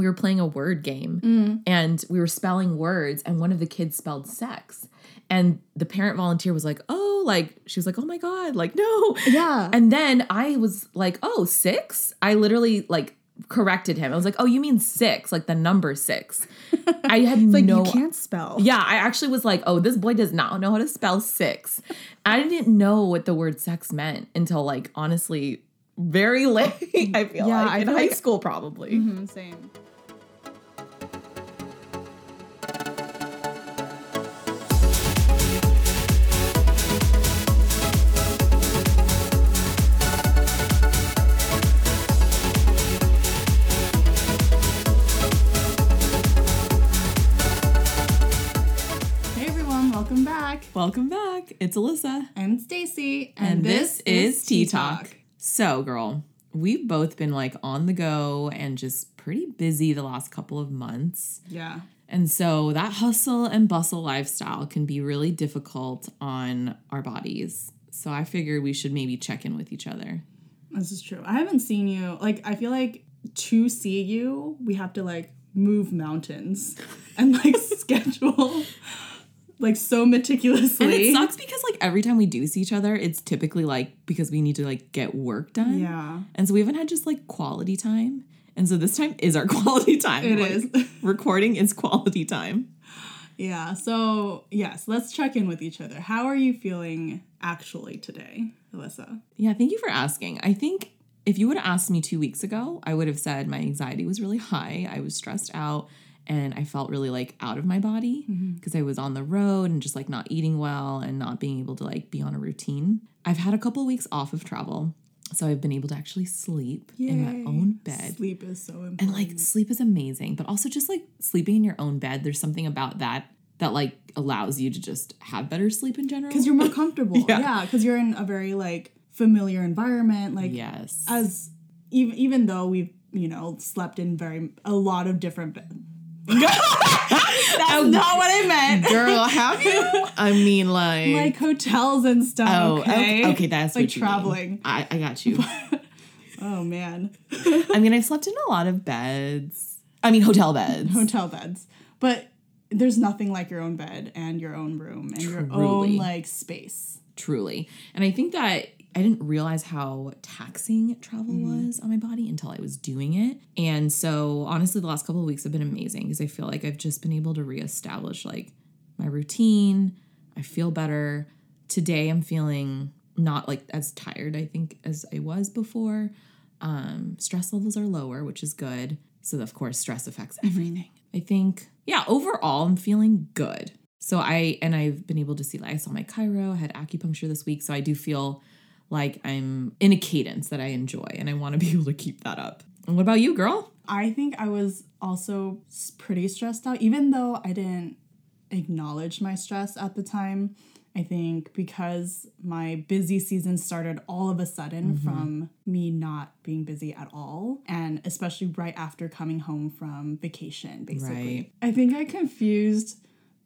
we were playing a word game and we were spelling words and one of the kids spelled sex. And the parent volunteer was like, "Oh, like she was like, "Oh my god, like no." Yeah. And then I was like, "Oh, six? I literally like corrected him. I was like, "Oh, you mean 6, like the number 6." I had like no you can't spell. yeah, I actually was like, oh, this boy does not know how to spell six. I didn't know what the word sex meant until like honestly very late. I feel Yeah, like I in high like- school probably. Mhm, same. It's Alyssa. I'm Stacy, And, this, is Tea Talk. So, girl, we've both been like on the go and just pretty busy the last couple of months. Yeah. And so that hustle and bustle lifestyle can be really difficult on our bodies. So I figured we should maybe check in with each other. This is true. I haven't seen you. Like, I feel like to see you, we have to like move mountains and like schedule like so meticulously. And it sucks because like every time we do see each other, it's typically like because we need to like get work done. Yeah. And so we haven't had just like quality time. And so this time is our quality time. It Like, is. recording is quality time. Yeah. So, yes, let's check in with each other. How are you feeling actually today, Alyssa? Yeah, thank you for asking. I think if you would have asked me two weeks ago, I would have said my anxiety was really high. I was stressed out and I felt really like out of my body mm-hmm. because I was on the road and just like not eating well and not being able to like be on a routine. I've had a couple of weeks off of travel. So I've been able to actually sleep in my own bed. Sleep is so important. And like sleep is amazing, but also just like sleeping in your own bed, there's something about that that like allows you to just have better sleep in general. because you're more comfortable. Yeah. yeah. Because you're in a very like familiar environment. Like, yes. as even even though we've you know slept in very a lot of different That's oh, not what I meant. Girl, have you? I mean, like, like hotels and stuff. oh, okay, okay, okay, that's like what you mean. traveling. I, I got you. Oh man, I mean, I've slept in a lot of beds. I mean, hotel beds. hotel beds, but there's nothing like your own bed and your own room and your own like space. truly. And I think that I didn't realize how taxing travel was on my body until I was doing it. And so, honestly, the last couple of weeks have been amazing because I feel like I've just been able to reestablish like my routine. I feel better. Today, I'm feeling not like as tired, I think, as I was before. Um, stress levels are lower, which is good. So, of course, stress affects everything. I think, yeah, overall, I'm feeling good. So I and I've been able to see like I saw my chiro, I had acupuncture this week, so I do feel like I'm in a cadence that I enjoy and I want to be able to keep that up. And what about you, girl? I think I was also pretty stressed out, even though I didn't acknowledge my stress at the time. I think because my busy season started all of a sudden mm-hmm. from me not being busy at all, and especially right after coming home from vacation, basically. I think I confused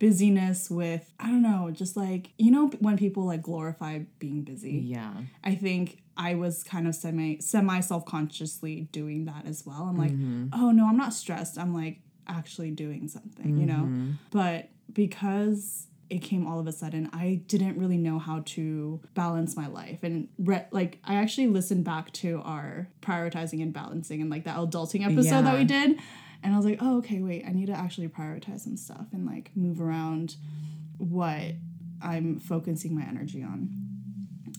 busyness with, I don't know, just like, you know, when people like glorify being busy. Yeah. I think I was kind of semi semi self consciously doing that as well. I'm like, mm-hmm. oh no, I'm not stressed. I'm like actually doing something, you know. Mm-hmm. But because it came all of a sudden, I didn't really know how to balance my life. And re- like I actually listened back to our prioritizing and balancing and like that adulting episode that we did. And I was like, oh, okay, wait, I need to actually prioritize some stuff and like move around what I'm focusing my energy on.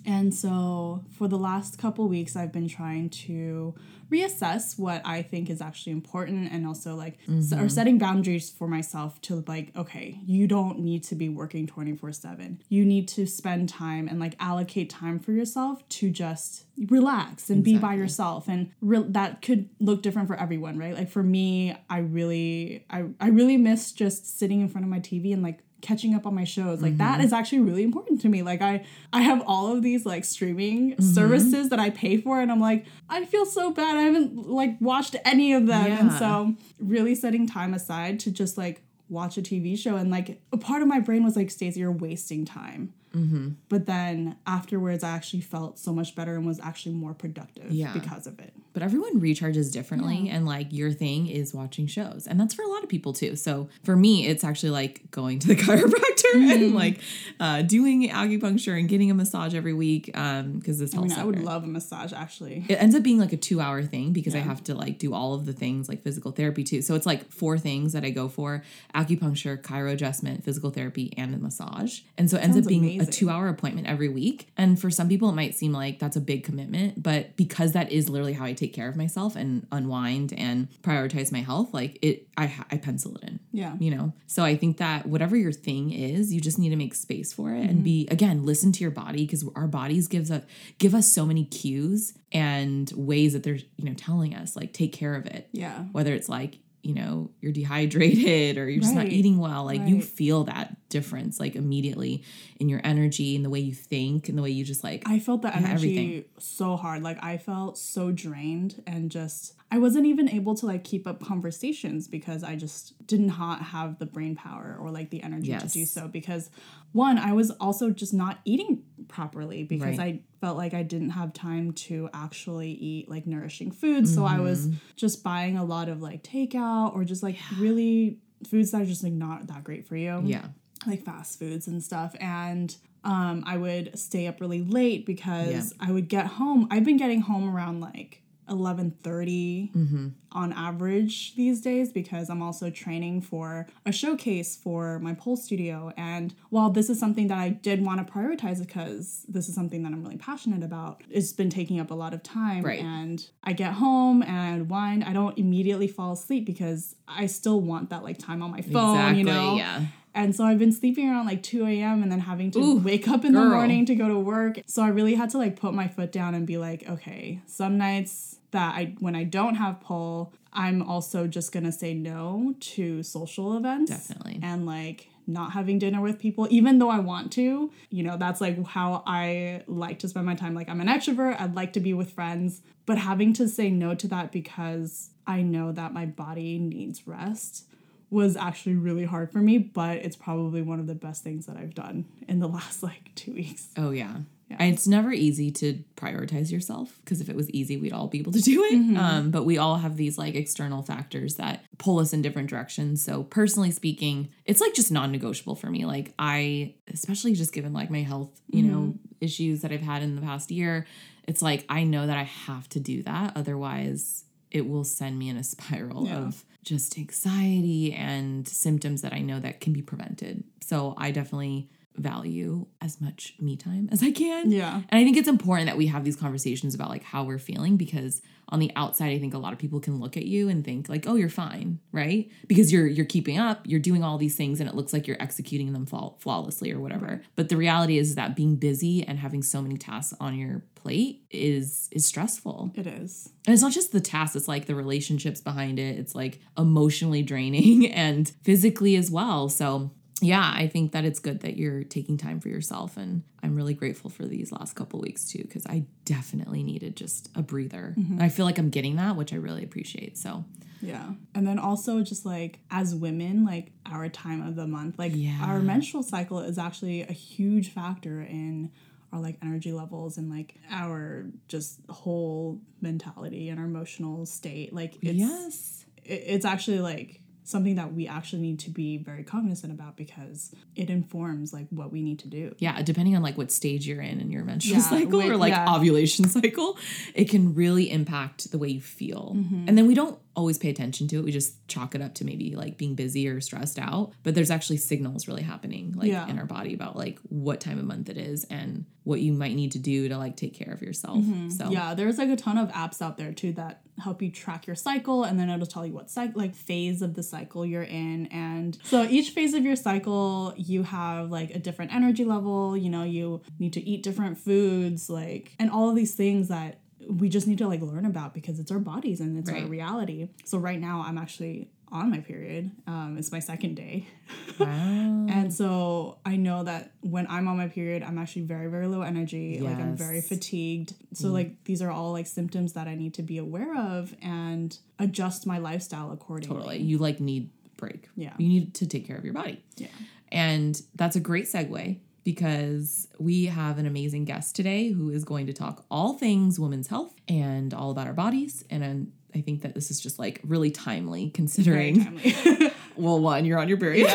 And so for the last couple weeks, I've been trying to reassess what I think is actually important and also like s- or mm-hmm. setting boundaries for myself to like, okay, you don't need to be working 24 7. You need to spend time and like allocate time for yourself to just relax and be by yourself. And re- that could look different for everyone, right? Like for me, I really, I, I really miss just sitting in front of my TV and like catching up on my shows like that mm-hmm. is actually really important to me. Like i i have all of these like streaming mm-hmm. services that i pay for and i'm like i feel so bad. I haven't like watched any of them. And so really setting time aside to just like watch a tv show and like a part of my brain was like stacey you're wasting time Mm-hmm. But then afterwards, I actually felt so much better and was actually more productive Yeah. because of it. But everyone recharges differently, and like your thing is watching shows, and that's for a lot of people too. So for me, it's actually like going to the chiropractor Mm-hmm. and like uh, doing acupuncture and getting a massage every week because this I mean, I would love a massage actually. it ends up being like a two hour thing because I have to like do all of the things like physical therapy too. So it's like four things that I go for acupuncture, chiro adjustment, physical therapy, and a massage. And so it ends Sounds up being a two hour appointment every week. And for some people, it might seem like that's a big commitment, but because that is literally how I take care of myself and unwind and prioritize my health, like it, I, I pencil it in Yeah. you know so i think that whatever your thing is you just need to make space for it Mm-hmm. and be again listen to your body because our bodies gives us give us so many cues and ways that they're you know telling us like take care of it Yeah. whether it's like you know you're dehydrated or you're just not eating well like you feel that difference like immediately in your energy and the way you think and the way you just like I felt the energy everything. so hard. Like I felt so drained and just I wasn't even able to like keep up conversations because I just did not have the brain power or like the energy to do so because one I was also just not eating properly because Right. I felt like I didn't have time to actually eat like nourishing food so I was Mm-hmm. just buying a lot of like takeout or just like really foods that are just like not that great for you yeah like fast foods and stuff and um I would stay up really late because I would get home I've been getting home around like 11:30 Mm-hmm. on average these days because I'm also training for a showcase for my pole studio and while this is something that I did want to prioritize because this is something that I'm really passionate about it's been taking up a lot of time Right. and I get home and wind I don't immediately fall asleep because I still want that like time on my phone exactly you know yeah and so I've been sleeping around like 2 a.m. and then having to Ooh, wake up in the morning to go to work. So I really had to like put my foot down and be like, okay, some nights that I when I don't have pole, I'm also just gonna say no to social events. Definitely. And like not having dinner with people, even though I want to. You know, that's like how I like to spend my time. Like I'm an extrovert, I'd like to be with friends, but having to say no to that because I know that my body needs rest was actually really hard for me, but it's probably one of the best things that I've done in the last like two weeks. Oh yeah. Yeah. It's never easy to prioritize yourself because if it was easy, we'd all be able to do it. Mm-hmm. Um, but we all have these like external factors that pull us in different directions. So personally speaking, it's like just non-negotiable for me. Like I, especially just given like my health, you know, Mm-hmm. issues that I've had in the past year, it's like I know that I have to do that. Otherwise, it will send me in a spiral Yeah. of just anxiety and symptoms that I know that can be prevented. So I definitely value as much me time as I can. Yeah. And I think it's important that we have these conversations about like how we're feeling because on the outside I think a lot of people can look at you and think like, "Oh, you're fine," right? Because you're you're keeping up, you're doing all these things and it looks like you're executing them flaw- flawlessly or whatever. But the reality is that being busy and having so many tasks on your plate is is stressful. It is. And it's not just the tasks, it's like the relationships behind it. It's like emotionally draining and physically as well. So, yeah, I think that it's good that you're taking time for yourself. And I'm really grateful for these last couple weeks too, because I definitely needed just a breather. And I feel like I'm getting that, which I really appreciate. So, Yeah. And then also just like as women, like our time of the month, like Yeah. our menstrual cycle is actually a huge factor in our like energy levels and like our just whole mentality and our emotional state. Like it's yes. it- it's actually like something that we actually need to be very cognizant about because it informs like what we need to do. Yeah, depending on like what stage you're in in your menstrual Yeah, cycle wait, or like yeah. ovulation cycle, it can really impact the way you feel. Mm-hmm. And then we don't always pay attention to it. We just chalk it up to maybe like being busy or stressed out. But there's actually signals really happening like Yeah. in our body about like what time of month it is and what you might need to do to like take care of yourself. So Mm-hmm. Yeah, there's like a ton of apps out there too that help you track your cycle and then it'll tell you what cycle like phase of the cycle you're in and so each phase of your cycle you have like a different energy level, you know, you need to eat different foods like and all of these things that we just need to like learn about because it's our bodies and it's our reality. So right now I'm actually on my period. Um, it's my second day. wow. And so I know that when I'm on my period, I'm actually very, very low energy. Like I'm very fatigued. So like these are all like symptoms that I need to be aware of and adjust my lifestyle accordingly. Totally. You like need break. Yeah. You need to take care of your body. Yeah. And that's a great segue because we have an amazing guest today who is going to talk all things women's health and all about our bodies. And I think that this is just like really timely considering, timely. well, one, you're on your period,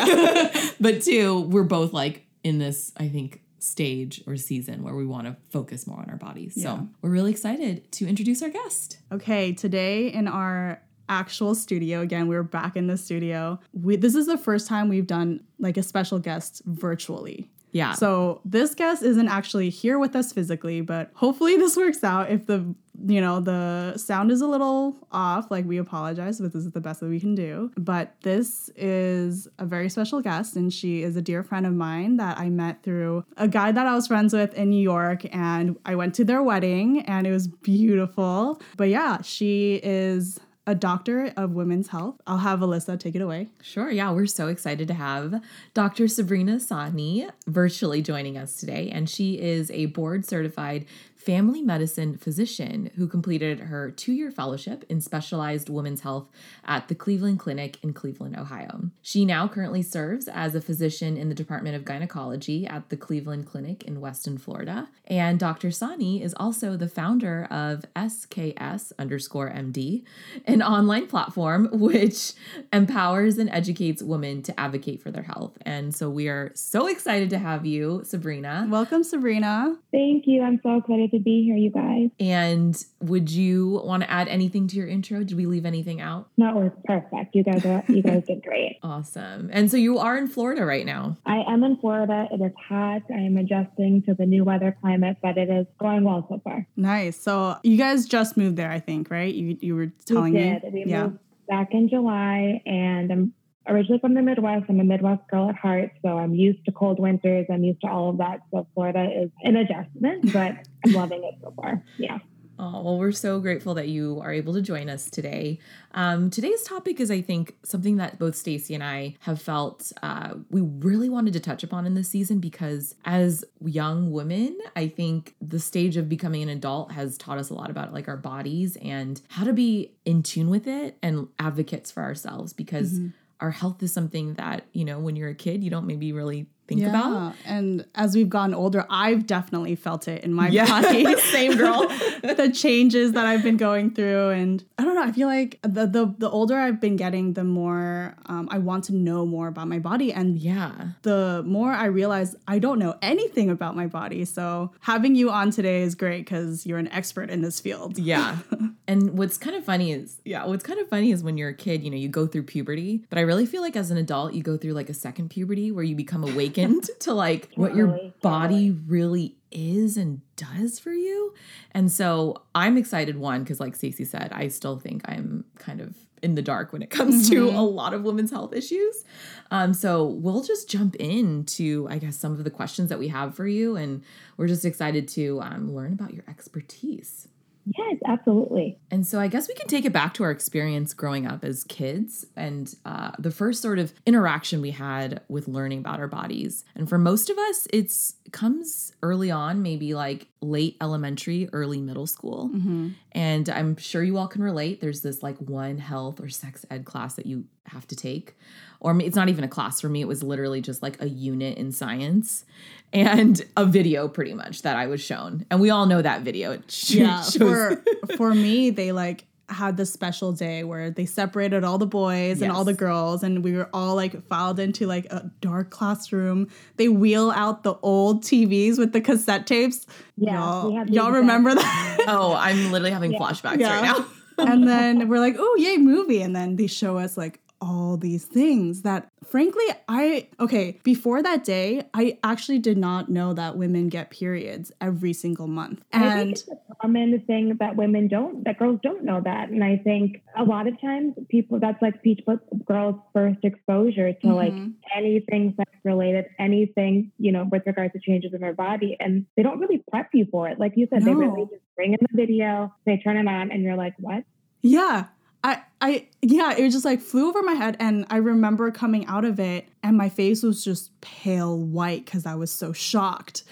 but two, we're both like in this, I think, stage or season where we want to focus more on our bodies. Yeah. So we're really excited to introduce our guest. Okay, today in our actual studio, again, we're back in the studio. We, this is the first time we've done like a special guest virtually. Yeah. So this guest isn't actually here with us physically, but hopefully this works out. If the you know the sound is a little off, like we apologize, but this is the best that we can do. But this is a very special guest, and she is a dear friend of mine that I met through a guy that I was friends with in New York, and I went to their wedding, and it was beautiful. But yeah, she is a doctor of women's health. I'll have Alyssa take it away. Sure. Yeah, we're so excited to have Dr. Sabrina Sahni virtually joining us today. And she is a board certified family medicine physician who completed her two year fellowship in specialized women's health at the Cleveland Clinic in Cleveland, Ohio. She now currently serves as a physician in the Department of Gynecology at the Cleveland Clinic in Weston, Florida. And Dr. Sahni is also the founder of SKS underscore MD, an online platform which empowers and educates women to advocate for their health. And so we are so excited to have you, Sabrina. Welcome, Sabrina. Thank you. I'm so excited to be here, you guys. And would you want to add anything to your intro? Did we leave anything out? No, it was perfect. You guys are you guys did great. Awesome. And so you are in Florida right now. I am in Florida. It is hot. I am adjusting to the new weather climate, but it is going well so far. Nice. So you guys just moved there, I think, right? You you were telling we me. did. We yeah. moved back in July, and I'm originally from the Midwest. I'm a Midwest girl at heart, so I'm used to cold winters. I'm used to all of that. So Florida is an adjustment, but I'm loving it so far. Yeah. Oh, well, we're so grateful that you are able to join us today. Um, today's topic is, I think, something that both Stacy and I have felt uh, we really wanted to touch upon in this season because as young women, I think the stage of becoming an adult has taught us a lot about like our bodies and how to be in tune with it and advocates for ourselves because our health is something that, you know, when you're a kid, you don't maybe really think about. And as we've gotten older, I've definitely felt it in my Yeah. body. Same girl. the changes that I've been going through, and I don't know. I feel like the the, the older I've been getting, the more um, I want to know more about my body, and Yeah. the more I realize I don't know anything about my body. So having you on today is great because you're an expert in this field. Yeah. and what's kind of funny is, yeah, what's kind of funny is when you're a kid, you know, you go through puberty, but I really feel like as an adult, you go through like a second puberty where you become awakened to like what your body really is and does for you. And so I'm excited, one, because like Stacey said, I still think I'm kind of in the dark when it comes to Mhm. a lot of women's health issues. Um, so we'll just jump into, I guess, some of the questions that we have for you. And we're just excited to um, learn about your expertise. Yes, absolutely. And so I guess we can take it back to our experience growing up as kids and uh, the first sort of interaction we had with learning about our bodies. And for most of us, it's comes early on, maybe like late elementary, early middle school. Mm-hmm. And I'm sure you all can relate. There's this like one health or sex ed class that you have to take. Or it's not even a class for me. It was literally just like a unit in science and a video pretty much that I was shown. And we all know that video. It yeah shows- for for me they like had this special day where they separated all the boys and all the girls and we were all like filed into like a dark classroom they wheel out the old tvs with the cassette tapes Yeah, y'all, we had y'all remember that Oh, I'm literally having Yeah. flashbacks Yeah. right now. and then we're like oh yay movie and then they show us like all these things that frankly i okay before that day i actually did not know that women get periods every single month And I think it's a common thing that women don't, that girls don't know that. And I think a lot of times people, that's like people, girls' first exposure to like Mhm. anything sex related, anything, you know, with regards to changes in their body. And they don't really prep you for it. Like you said, they really just bring in the video, they turn it on, and you're like, what? Yeah. I, I, yeah, it just like flew over my head. And I remember coming out of it and my face was just pale white because I was so shocked.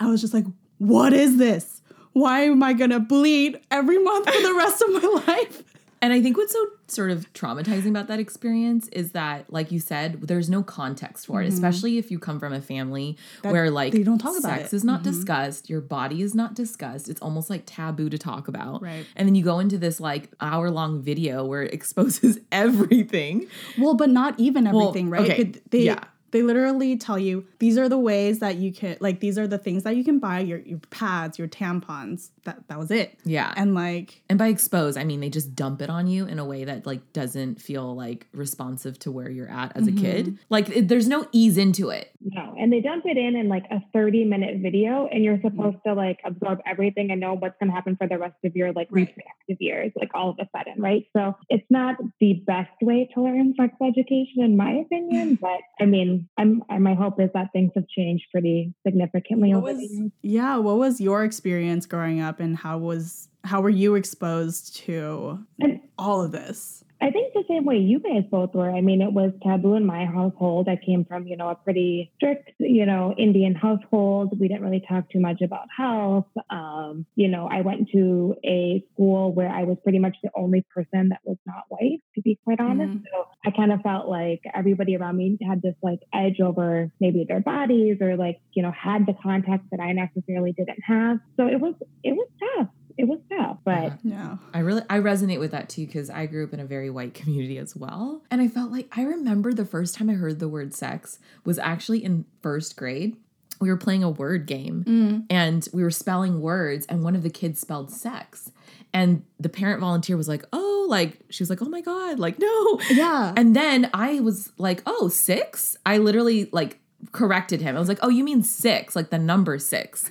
I was just like, what is this? Why am I to bleed every month for the rest of my life? And I think what's so sort of traumatizing about that experience is that, like you said, there's no context for it, especially if you come from a family That where like they don't talk about sex it. is not Mhm. discussed, your body is not discussed. It's almost like taboo to talk about. Right. And then you go into this like hour long video where it exposes everything. Well, but not even Well, everything, right? okay, they, yeah. They literally tell you these are the ways that you can like these are the things that you can buy your your pads, your tampons. That that was it. Yeah. And, And like and by expose, I mean they just dump it on you in a way that like doesn't feel like responsive to where you're at as a kid. Mm-hmm. Like it, there's no ease into it. No, and they dump it in in like a 30 minute video, and you're supposed to like absorb everything and know what's going to happen for the rest of your like Right. reproductive years, like all of a sudden, right? So it's not the best way to learn sex education, in my opinion. But I mean, I'm my hope is that things have changed pretty significantly what over the was years. yeah, what was your experience growing up and how was how were you exposed to And all of this? I think the same way you guys both were. I mean, it was taboo in my household. I came from, you know, a pretty strict, you know, Indian household. We didn't really talk too much about health. Um, you know, I went to a school where I was pretty much the only person that was not white, to be quite honest. Mhm. So I kind of felt like everybody around me had this like edge over maybe their bodies or like, you know, had the context that I necessarily didn't have. So it was, it was tough. It was tough, but Yeah. I really I resonate with that too because I grew up in a very white community as well. And I felt like I remember the first time I heard the word sex was actually in first grade. We were playing a word game Mm. and we were spelling words and one of the kids spelled sex. And the parent volunteer was like, "Oh, like she was like, "Oh my god, like no." Yeah. And then I was like, "Oh, six?" I literally like corrected him. I was like, "Oh, you mean 6, like the number 6."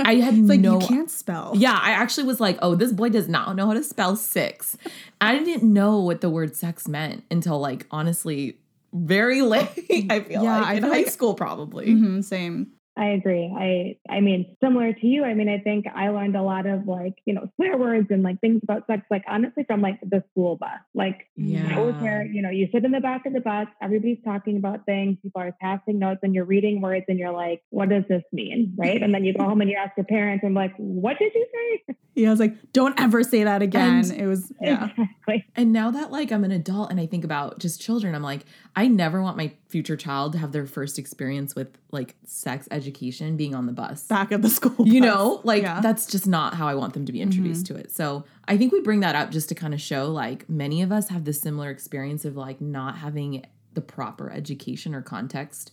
I had like no you can't spell. yeah, I actually was like, oh, this boy does not know how to spell six. I didn't know what the word sex meant until like honestly very late. I feel Yeah, like in high like- school probably. Mhm, same. I agree. I I mean, similar to you. I mean, I think I learned a lot of like, you know, swear words and like things about sex, like honestly from like the school bus. Like Yeah. I was where, you know, you sit in the back of the bus, everybody's talking about things, people are passing notes and you're reading words and you're like, what does this mean? Right. And then you go home and you ask your parents and like, what did you say? Yeah, I was like, don't ever say that again. And- it was yeah. Exactly. And now that like I'm an adult and I think about just children, I'm like, I never want my future child to have their first experience with like sex education being on the bus. Back at the school. you know like Yeah. that's just not how i want them to be introduced mm-hmm. to it so i think we bring that up just to kind of show like many of us have this similar experience of like not having the proper education or context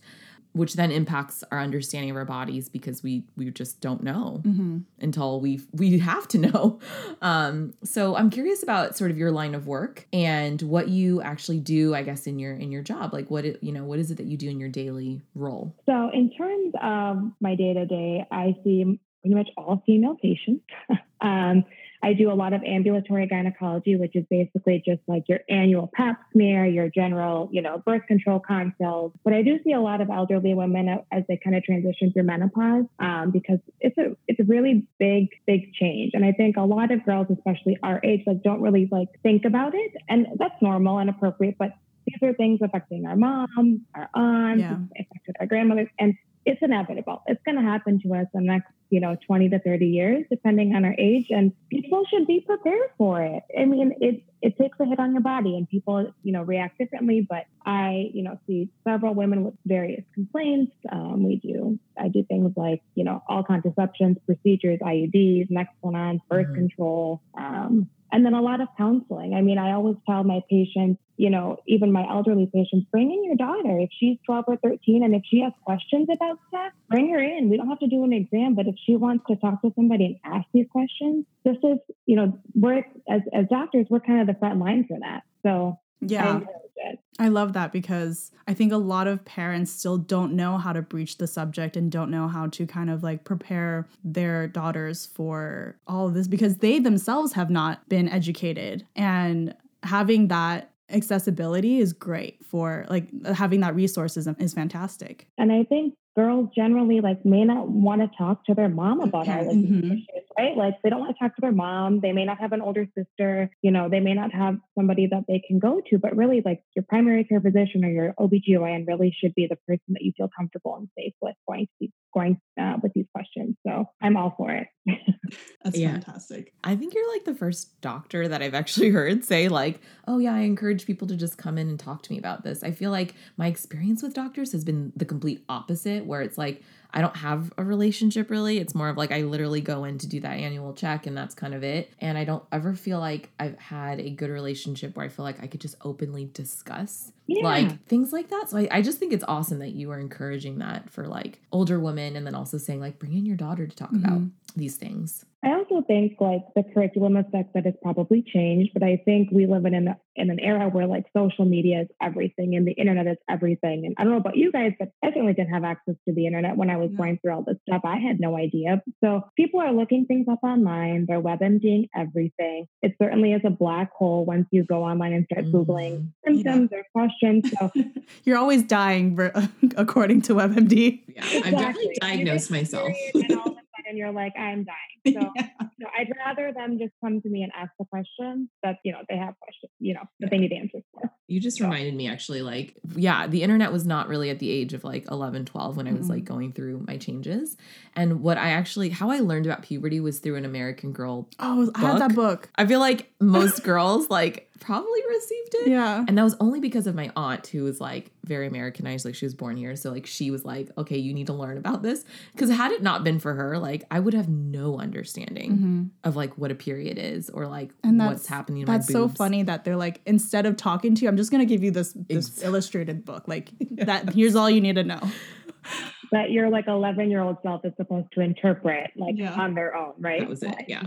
which then impacts our understanding of our bodies because we we just don't know Mhm. until we we have to know um so i'm curious about sort of your line of work and what you actually do i guess in your in your job like what it you know what is it that you do in your daily role So, in terms of my day to day, I see pretty much all female patients. um, I do a lot of ambulatory gynecology, which is basically just like your annual pap smear, your general, you know, birth control consults. But I do see a lot of elderly women as they kind of transition through menopause um, because it's a it's a really big big change. And I think a lot of girls, especially our age, like don't really like think about it, and that's normal and appropriate. But these are things affecting our mom, our aunts, Yeah. affected our grandmothers, and it's inevitable. It's going to happen to us in the next, you know, 20 to 30 years, depending on our age. And people should be prepared for it. I mean, it it takes a hit on your body, and people, you know, react differently. But I, you know, see several women with various complaints. Um, we do, I do things like, you know, all contraceptions, procedures, IUDs, Nexplanon, birth Mhm. control. Um, and then a lot of counseling. I mean, I always tell my patients, you know, even my elderly patients, bring in your daughter. If she's 12 or 13 and if she has questions about sex, bring her in. We don't have to do an exam, but if she wants to talk to somebody and ask these questions, this is, you know, we're, as, as doctors, we're kind of the front line for that. So Yeah. I love that because I think a lot of parents still don't know how to breach the subject and don't know how to kind of like prepare their daughters for all of this because they themselves have not been educated. And having that accessibility is great for like having that resource is, is fantastic. And I think girls generally like may not want to talk to their mom about all of these Mhm. issues, right? Like they don't want to talk to their mom. They may not have an older sister, you know, they may not have somebody that they can go to, but really like your primary care physician or your OBGYN really should be the person that you feel comfortable and safe with going to these going uh, with these questions. So I'm all for it. That's Yeah. fantastic. I think you're like the first doctor that I've actually heard say, like, oh, yeah, I encourage people to just come in and talk to me about this. I feel like my experience with doctors has been the complete opposite, where it's like, I don't have a relationship really. It's more of like I literally go in to do that annual check and that's kind of it. And I don't ever feel like I've had a good relationship where I feel like I could just openly discuss Yeah. like things like that. So I, I just think it's awesome that you are encouraging that for like older women and then also saying like bring in your daughter to talk about Mhm. These things. I also think like the curriculum of sex ed has probably changed, but I think we live in an in an era where like social media is everything and the internet is everything. And I don't know about you guys, but I certainly didn't have access to the internet when I was Yeah. going through all this stuff. I had no idea. So people are looking things up online. They're WebMDing everything. It certainly is a black hole once you go online and start googling Mhm. symptoms or questions. So You're always dying, according to WebMD. Yeah, I've definitely diagnosed myself. and all of a sudden you're like, I'm dying. So Yeah. No, I'd rather them just come to me and ask the question that you know they have questions, you know, that they need answers for. You just reminded me actually like yeah, the internet was not really at the age of like 11, 12 when I was mm-hmm. like going through my changes. And what I actually how I learned about puberty was through an American Girl. Oh, I had that book. I feel like most girls like probably received it. Yeah. And that was only because of my aunt who was like very Americanized, like she was born here. So like she was like, okay, you need to learn about this. Because had it not been for her, like I would have no understanding Mhm. of like what a period is or like And what's happening in That's so funny that they're like, instead of talking to you, I'm just gonna give you this this Ex- illustrated book. Like that. Here's all you need to know. That your like 11 year old self is supposed to interpret like Yeah. on their own, right? That was it. Yeah.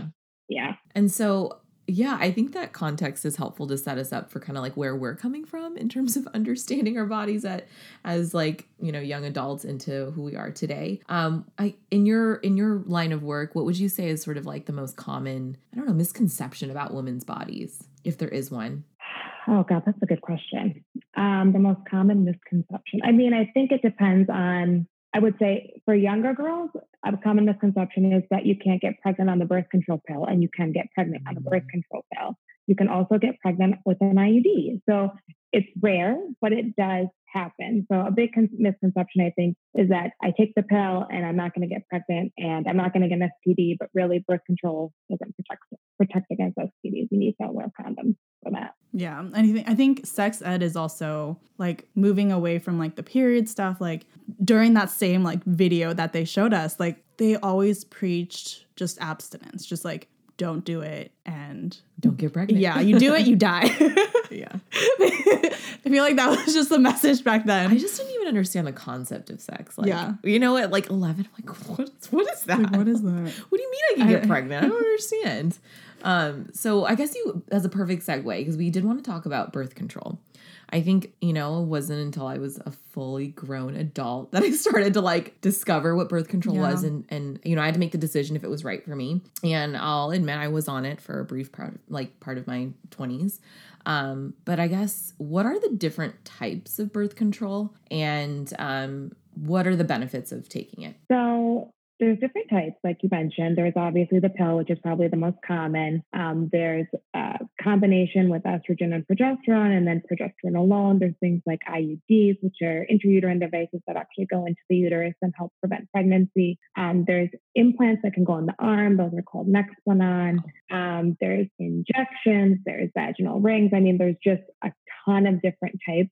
Yeah. And so, yeah, I think that context is helpful to set us up for kind of like where we're coming from in terms of understanding our bodies at as like, you know, young adults into who we are today. Um I in your in your line of work, what would you say is sort of like the most common, I don't know, misconception about women's bodies, if there is one? Oh God, that's a good question. Um, the most common misconception. I mean, I think it depends on. I would say for younger girls, a common misconception is that you can't get pregnant on the birth control pill, and you can get pregnant on the birth mm-hmm. control pill. You can also get pregnant with an IUD. So it's rare, but it does happen. So a big con- misconception, I think, is that I take the pill and I'm not going to get pregnant and I'm not going to get an STD, but really birth control doesn't protect protect against STDs. You need to wear condoms for that. Yeah, and I think I think sex ed is also like moving away from like the period stuff. Like during that same like video that they showed us, like they always preached just abstinence, just like don't do it, and Don't get pregnant. yeah, you do it, you die. yeah. I feel like that was just the message back then. I just didn't even understand the concept of sex. Like, Yeah. you know, at like 11, I'm like, what, what is that? Like, what is that? What do you mean I can get I- pregnant? I don't understand. Um, so I guess you as a perfect segue because we did want to talk about birth control. I think, you know, it wasn't until I was a fully grown adult that I started to like discover what birth control Yeah. was and and you know, I had to make the decision if it was right for me. And I'll admit I was on it for a brief part like part of my 20s. Um, but I guess what are the different types of birth control and um what are the benefits of taking it? So there's different types, like you mentioned. There's obviously the pill, which is probably the most common. Um, there's a combination with estrogen and progesterone, and then progesterone alone. There's things like IUDs, which are intrauterine devices that actually go into the uterus and help prevent pregnancy. Um, there's implants that can go in the arm. Those are called Nexplanon. Um, there's injections. There's vaginal rings. I mean, there's just a ton of different types.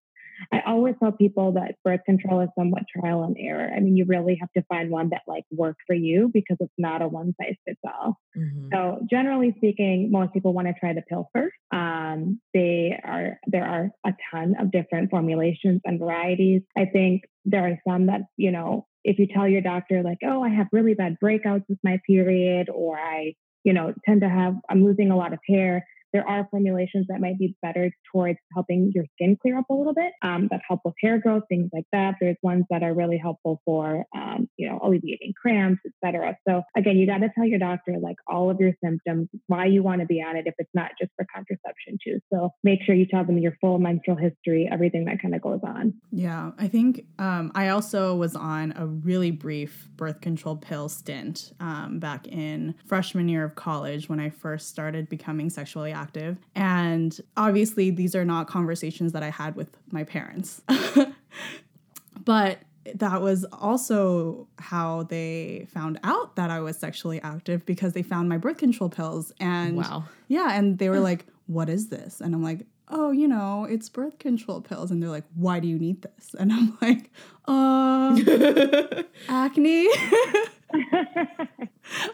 I always tell people that birth control is somewhat trial and error. I mean, you really have to find one that like works for you because it's not a one size fits all. Mhm. So generally speaking, most people want to try the pill first. Um, they are there are a ton of different formulations and varieties. I think there are some that you know if you tell your doctor like, oh, I have really bad breakouts with my period, or I you know tend to have I'm losing a lot of hair. There are formulations that might be better towards helping your skin clear up a little bit, um, that help with hair growth, things like that. There's ones that are really helpful for, um, you know, alleviating cramps, etc. So again, you got to tell your doctor like all of your symptoms, why you want to be on it, if it's not just for contraception too. So make sure you tell them your full menstrual history, everything that kind of goes on. Yeah, I think um, I also was on a really brief birth control pill stint um, back in freshman year of college when I first started becoming sexually active. And obviously, these are not conversations that I had with my parents. but that was also how they found out that I was sexually active because they found my birth control pills. And Wow. yeah, and they were like, What is this? And I'm like, Oh, you know, it's birth control pills. And they're like, Why do you need this? And I'm like, Uh, acne.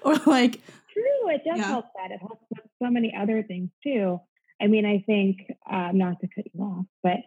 or like, True, it does Yeah. help that. It helps with so many other things too. I mean, I think um, not to cut you off, but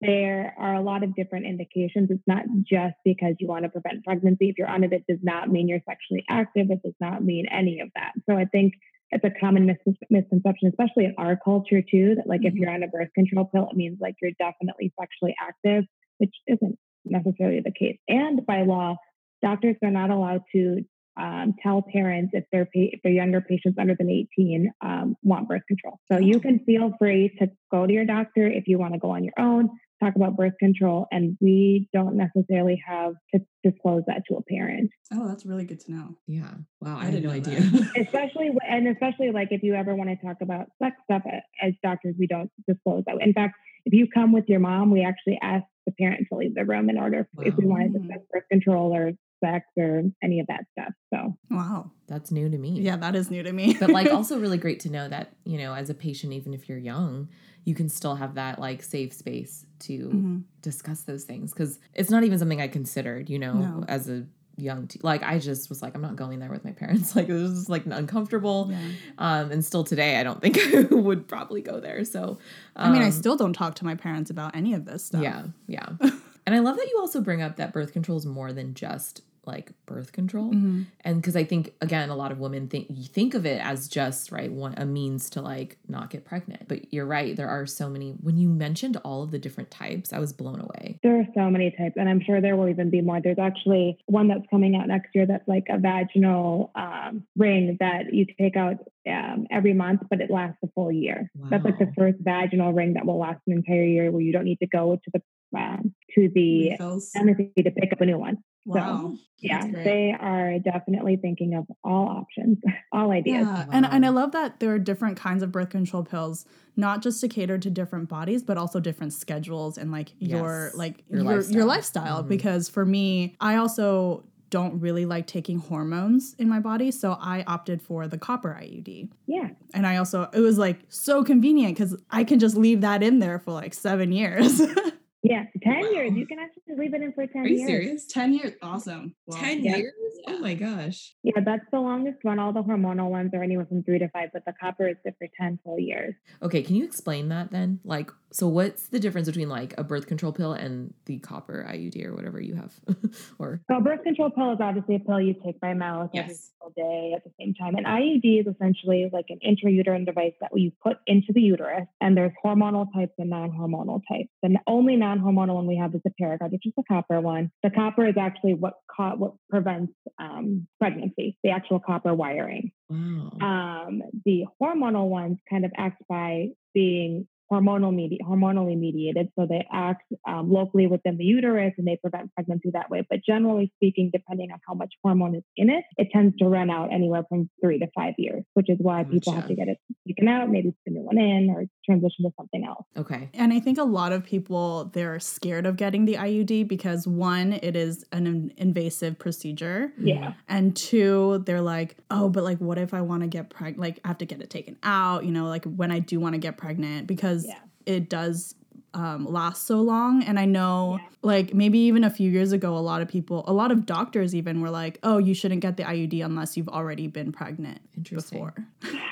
there are a lot of different indications. It's not just because you want to prevent pregnancy. If you're on it, it does not mean you're sexually active. It does not mean any of that. So I think it's a common mis- misconception, especially in our culture too, that like if Mhm. you're on a birth control pill, it means like you're definitely sexually active, which isn't necessarily the case. And by law, doctors are not allowed to um, tell parents if their pa- if their younger patients under than 18 um, want birth control. So you can feel free to go to your doctor if you want to go on your own, talk about birth control, and we don't necessarily have to disclose that to a parent. Oh, that's really good to know. Yeah. Wow. I, I had no idea. especially and especially like if you ever want to talk about sex stuff as doctors we don't disclose that in fact if you come with your mom we actually ask the parent to leave the room in order if we want to Wow. discuss birth control or sex or any of that stuff so Wow. That's new to me. Yeah, that is new to me. but like also really great to know that you know as a patient even if you're young you can still have that like safe space to Mhm. discuss those things because it's not even something i considered you know No. as a young t- like i just was like i'm not going there with my parents like it was just like uncomfortable Yeah. um and still today i don't think i would probably go there so I mean, I um, still don't talk to my parents about any of this stuff. yeah yeah and i love that you also bring up that birth control is more than just like birth control. Mhm. and because i think again a lot of women think you think of it as just right one a means to like not get pregnant. But you're right there are so many when you mentioned all of the different types i was blown away. There are so many types and i'm sure there will even be more. There's actually one that's coming out next year that's like a vaginal um, ring that you take out um, every month but it lasts a full year. That's like the first vaginal ring that will last an entire year where you don't need to go to the um, to the pharmacy to pick up a new one Wow. yeah they are definitely thinking of all options all ideas Yeah, and and I love that there are different kinds of birth control pills, not just to cater to different bodies, but also different schedules and like your like your your your lifestyle. lifestyle. Mhm. Because for me, I also don't really like taking hormones in my body, so I opted for the copper IUD. yeah And I also it was like so convenient because I can just leave that in there for like seven years. yeah 10 Wow. years you can actually leave it in for 10 are you years. serious? Ten years, awesome. 10 Yeah. years? Oh my gosh. Yeah that's the longest one all the hormonal ones are anywhere from three to five but the copper is good for 10 full years. Okay can you explain that then? Like so what's the difference between like a birth control pill and the copper iud or whatever you have or So, birth control pill is obviously a pill you take by mouth every single day at the same time. An IUD is essentially like an intrauterine device that you put into the uterus, and there's hormonal types and non-hormonal types. The only non-hormonal one we have is the Paragard, which is the copper one. The copper is actually what ca- what prevents um, pregnancy, the actual copper wiring. wow Um, the hormonal ones kind of act by being hormonal medi- hormonally mediated, so they act um, locally within the uterus and they prevent pregnancy that way. But generally speaking, depending on how much hormone is in it, it tends to run out anywhere from three to five years, which is why people have to get it taken out, maybe put a new one in, or transition to something else. okay And I think a lot of people they're scared of getting the IUD because one, it is an in- invasive procedure. Yeah. And two, they're like, oh, but like, what if I want to get pregnant? Like, I have to get it taken out, you know, like when I do want to get pregnant because Yeah. it does um, last so long. And I know, Yeah. like, maybe even a few years ago, a lot of people, a lot of doctors even were like, oh, you shouldn't get the IUD unless you've already been pregnant before.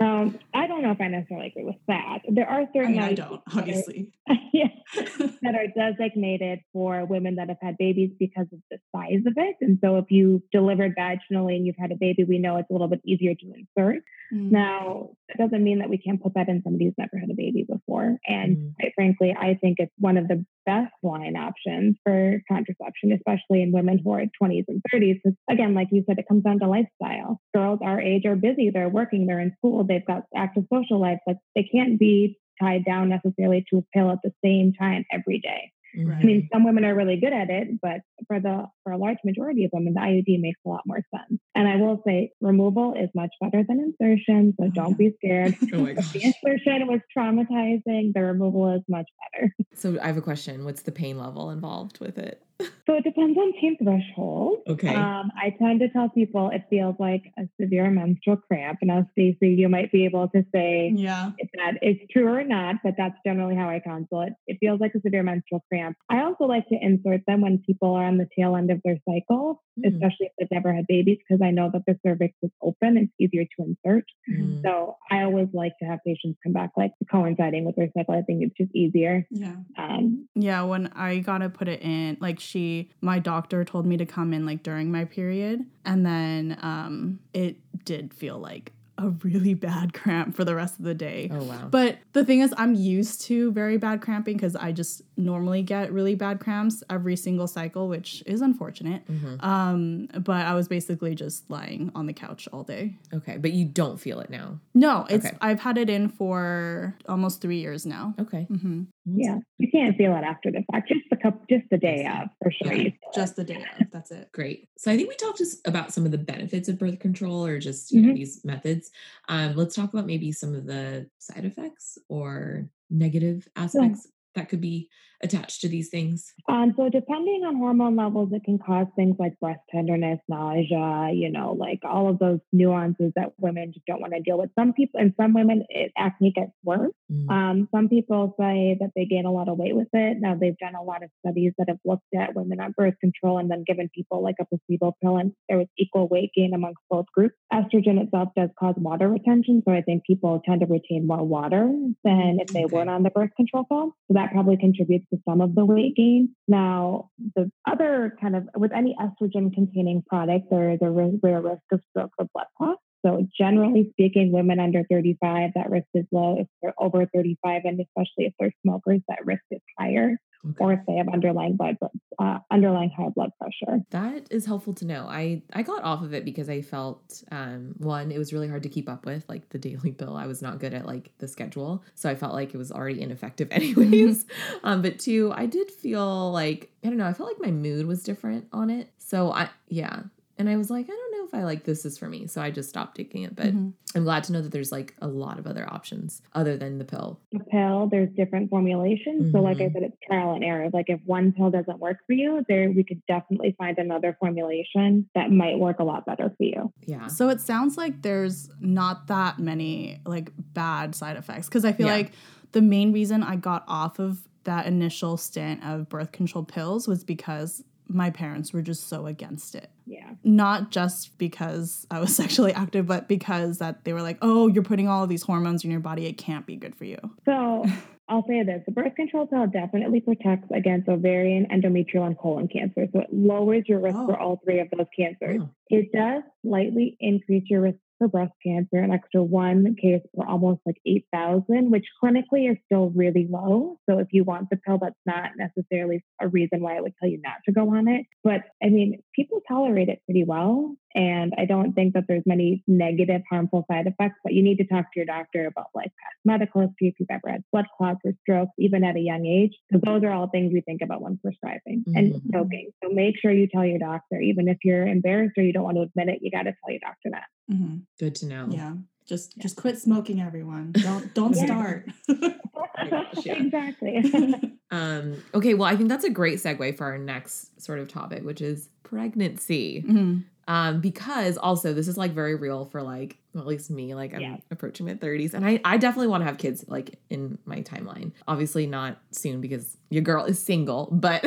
Um, I don't know if I necessarily agree with that. There are certain. I mean, I don't, that are- obviously. yeah, that are designated for women that have had babies because of the size of it. And so if you delivered vaginally and you've had a baby, we know it's a little bit easier to insert. Mm. Now, that doesn't mean that we can't put that in somebody who's never had a baby before. And Mm. quite frankly, I think it's one of the best line options for contraception, especially in women who are 20s and 30s. Because again, like you said, it comes down to lifestyle. Girls our age are busy, they're working, they're in school, they've got active social lives. Like they can't be tied down necessarily to a pill at the same time every day. Mhm. I mean, some women are really good at it, but for the for a large majority of women, the IUD makes a lot more sense. And I will say, removal is much better than insertion, so Oh, don't be scared. oh my If gosh the insertion was traumatizing, the removal is much better. so i have a question what's the pain level involved with it So it depends on pain threshold. Okay. Um, I tend to tell people it feels like a severe menstrual cramp. Now, Stacey, you might be able to say Yeah. if that is true or not, but that's generally how I counsel it. It feels like a severe menstrual cramp. I also like to insert them when people are on the tail end of their cycle, Mm. especially if they've never had babies, because I know that the cervix is open. It's easier to insert. Mm. So I always like to have patients come back like coinciding with their cycle. I think it's just easier. Yeah. Um, Yeah, when I got to put it in, like she, my doctor told me to come in like during my period, and then um, it did feel like a really bad cramp for the rest of the day. Oh wow. But the thing is, I'm used to very bad cramping because I just normally get really bad cramps every single cycle, which is unfortunate. Mhm. Um, but I was basically just lying on the couch all day. Okay, but you don't feel it now. No, it's Okay. I've had it in for almost three years now. Okay. hmm yeah, you can't feel it after the fact. Just the cup, just the day of, for sure. Yeah, you it. Just the day of. That's it. Great. So I think we talked just about some of the benefits of birth control or just you know Mhm. these methods. Um, let's talk about maybe some of the side effects or negative aspects that could be attached to these things. Um, so depending on hormone levels, it can cause things like breast tenderness, nausea, you know, like all of those nuances that women just don't want to deal with. Some people, and some women, it, acne gets worse. Mm. Um, some people say that they gain a lot of weight with it. Now they've done a lot of studies that have looked at women on birth control and then given people like a placebo pill, and there was equal weight gain amongst both groups. Estrogen itself does cause water retention, so I think people tend to retain more water than if they Okay. weren't on the birth control pill. So that probably contributes to some of the weight gain. Now, the other kind of with any estrogen containing product, there is a rare risk of stroke or blood clot. So generally speaking, women under 35, that risk is low. If they're over 35, and especially if they're smokers, that risk is higher. Okay. Or if they have underlying blood, uh, underlying high blood pressure. That is helpful to know. I I got off of it because I felt um one it was really hard to keep up with like the daily pill. I was not good at like the schedule. So I felt like it was already ineffective anyways. um but two, I did feel like I don't know, I felt like my mood was different on it. So I yeah. And I was like, I don't know if I like this is for me. So I just stopped taking it. But Mhm. I'm glad to know that there's like a lot of other options other than the pill. The pill, there's different formulations. So, like I Mhm. said, it's trial and error. Like if one pill doesn't work for you, there we could definitely find another formulation that might work a lot better for you. Yeah. So it sounds like there's not that many like bad side effects because I feel Yeah. like the main reason I got off of that initial stint of birth control pills was because my parents were just so against it. Yeah. Not just because I was sexually active, but because that they were like, "Oh, you're putting all of these hormones in your body. It can't be good for you." So I'll say this: the birth control pill definitely protects against ovarian, endometrial, and colon cancer. So it lowers your risk Oh. for all three of those cancers. Oh. It does slightly increase your risk for breast cancer, an extra one case for almost like 8,000, which clinically is still really low. So if you want the pill, that's not necessarily a reason why I would tell you not to go on it. But I mean, people tolerate it pretty well. And I don't think that there's many negative, harmful side effects, but you need to talk to your doctor about like past medical history, if you've ever had blood clots or strokes, even at a young age, because those are all things we think about when prescribing and Mhm. smoking. So make sure you tell your doctor, even if you're embarrassed or you don't want to admit it, you got to tell your doctor that. Mm-hmm. Good to know. Yeah, just just quit smoking, everyone. Don't don't start. gosh, yeah. exactly. Um, okay, well, I think that's a great segue for our next sort of topic, which is pregnancy. Mhm. Um, because also this is like very real for like, well, at least me, like I'm Yeah. approaching my 30s and I, I definitely want to have kids like in my timeline. Obviously not soon because your girl is single, but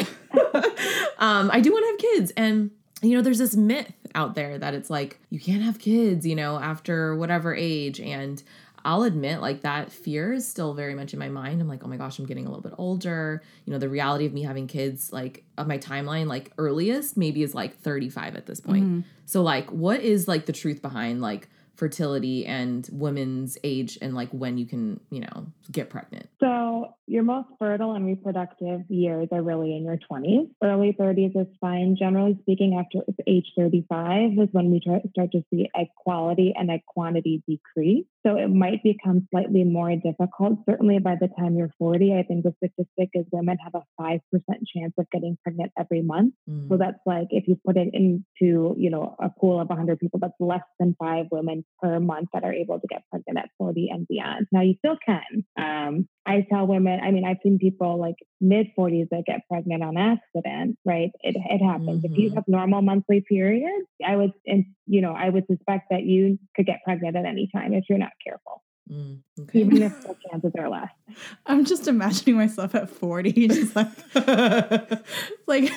um, I do want to have kids. And you know, there's this myth out there that it's like you can't have kids, you know, after whatever age. And I'll admit, like, that fear is still very much in my mind. I'm like, oh my gosh, I'm getting a little bit older. You know, the reality of me having kids, like, of my timeline, like, earliest maybe is like 35 at this point. Mhm. So, like, what is like the truth behind like fertility and women's age and like when you can, you know, get pregnant? So your most fertile and reproductive years are really in your 20s. Early 30s is fine. Generally speaking, after age 35 is when we start to see egg quality and egg quantity decrease. So it might become slightly more difficult. Certainly by the time you're 40, I think the statistic is women have a 5% chance of getting pregnant every month. Mm. So that's like if you put it into, you know, a pool of 100 people, that's less than five women per month that are able to get pregnant at 40 and beyond. Now you still can. Um, I tell women, I mean, I've seen people like mid 40s that get pregnant on accident, right? It, it happens. Mm-hmm. If you mm-hmm. have normal monthly periods, I would, and you know, I would suspect that you could get pregnant at any time if you're not careful. Mm, okay. Even if the chances are less. I'm just imagining myself at 40, just like, like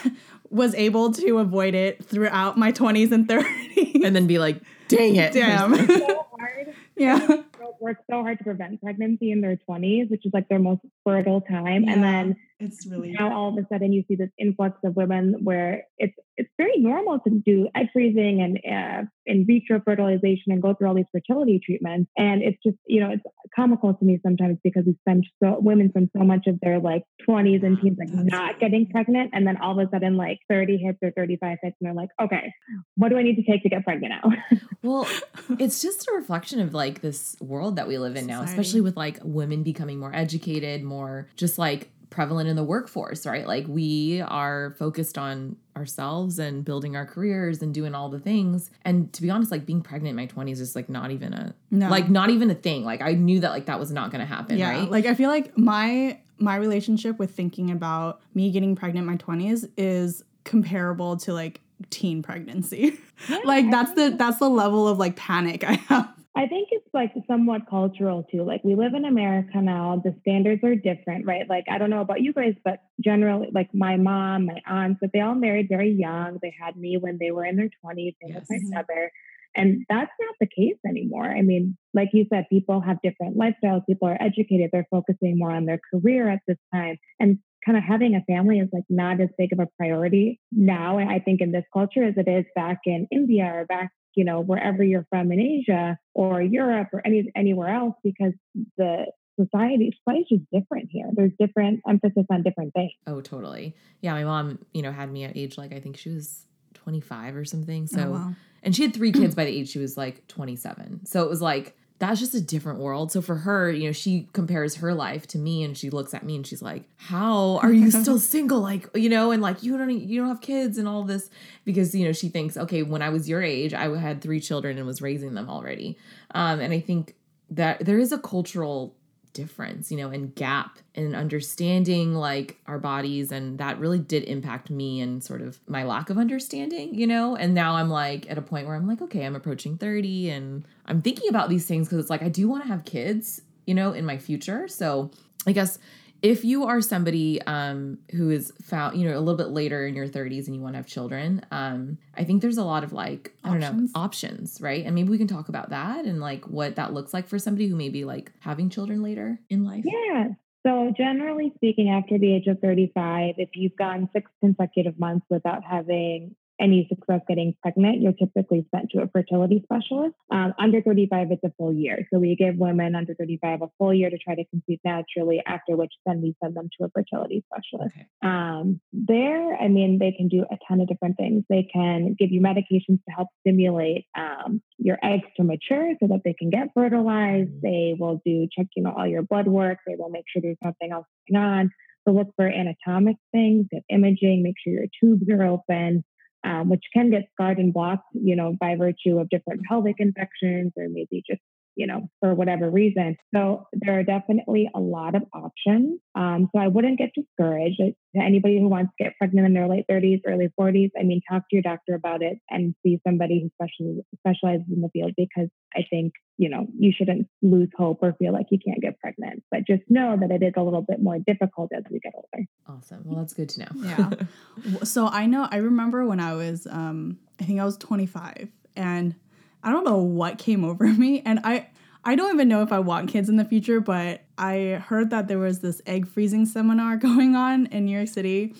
was able to avoid it throughout my 20s and 30s. And then be like, dang it. Damn. so hard. Yeah work so hard to prevent pregnancy in their 20s, which is like their most fertile time. Yeah, and then it's really now all of a sudden you see this influx of women where it's it's very normal to do egg freezing and uh, in vitro fertilization and go through all these fertility treatments. And it's just, you know, it's comical to me sometimes because we spend so women spend so much of their like 20s and teens like That's not getting pregnant. And then all of a sudden like 30 hits or 35 hits and they're like, okay, what do I need to take to get pregnant now? well, it's just a reflection of like this world that we live in now, especially with like women becoming more educated, more just like prevalent in the workforce, right? Like we are focused on ourselves and building our careers and doing all the things. And to be honest, like being pregnant in my 20s is like not even a no. like not even a thing. Like I knew that like that was not going to happen, yeah, right? Like I feel like my my relationship with thinking about me getting pregnant in my 20s is comparable to like teen pregnancy. Yeah, like that's the that's the level of like panic I have I think it's like somewhat cultural too. Like we live in America now, the standards are different, right? Like I don't know about you guys, but generally, like my mom, my aunts, but they all married very young. They had me when they were in their 20s, and yes. my mother. And that's not the case anymore. I mean, like you said, people have different lifestyles, people are educated, they're focusing more on their career at this time. And kind of having a family is like not as big of a priority now, I think, in this culture as it is back in India or back you know, wherever you're from in Asia or Europe or any anywhere else, because the society society is just different here. There's different emphasis on different things. Oh, totally. Yeah, my mom, you know, had me at age like I think she was 25 or something. Oh, so, oh, wow. and she had three kids by the age she was like 27. So it was like that's just a different world. So for her, you know, she compares her life to me and she looks at me and she's like, "How are you still single?" Like, you know, and like you don't you don't have kids and all this because you know, she thinks, "Okay, when I was your age, I had three children and was raising them already." Um and I think that there is a cultural difference, you know, and gap and understanding like our bodies. And that really did impact me and sort of my lack of understanding, you know. And now I'm like at a point where I'm like, okay, I'm approaching 30 and I'm thinking about these things because it's like I do want to have kids, you know, in my future. So I guess if you are somebody um, who is found, you know, a little bit later in your 30s and you want to have children, um, I think there's a lot of like, I don't know, options, right? And maybe we can talk about that and like what that looks like for somebody who may be like having children later in life. Yeah. So, generally speaking, after the age of 35, if you've gone six consecutive months without having any success getting pregnant, you're typically sent to a fertility specialist. Um, under 35, it's a full year. So we give women under 35 a full year to try to conceive naturally, after which then we send them to a fertility specialist. Okay. Um, there, I mean, they can do a ton of different things. They can give you medications to help stimulate um, your eggs to mature so that they can get fertilized. Mm-hmm. They will do check, you know, all your blood work. They will make sure there's nothing else going on. So look for anatomic things, get imaging, make sure your tubes are open um, which can get scarred and blocked, you know, by virtue of different pelvic infections or maybe just you know, for whatever reason. So there are definitely a lot of options. Um, so I wouldn't get discouraged. To anybody who wants to get pregnant in their late 30s, early 40s, I mean, talk to your doctor about it and see somebody who specializes, specializes in the field because I think, you know, you shouldn't lose hope or feel like you can't get pregnant. But just know that it is a little bit more difficult as we get older. Awesome. Well, that's good to know. yeah. So I know, I remember when I was, um, I think I was 25 and I don't know what came over me and I I don't even know if I want kids in the future, but I heard that there was this egg freezing seminar going on in New York City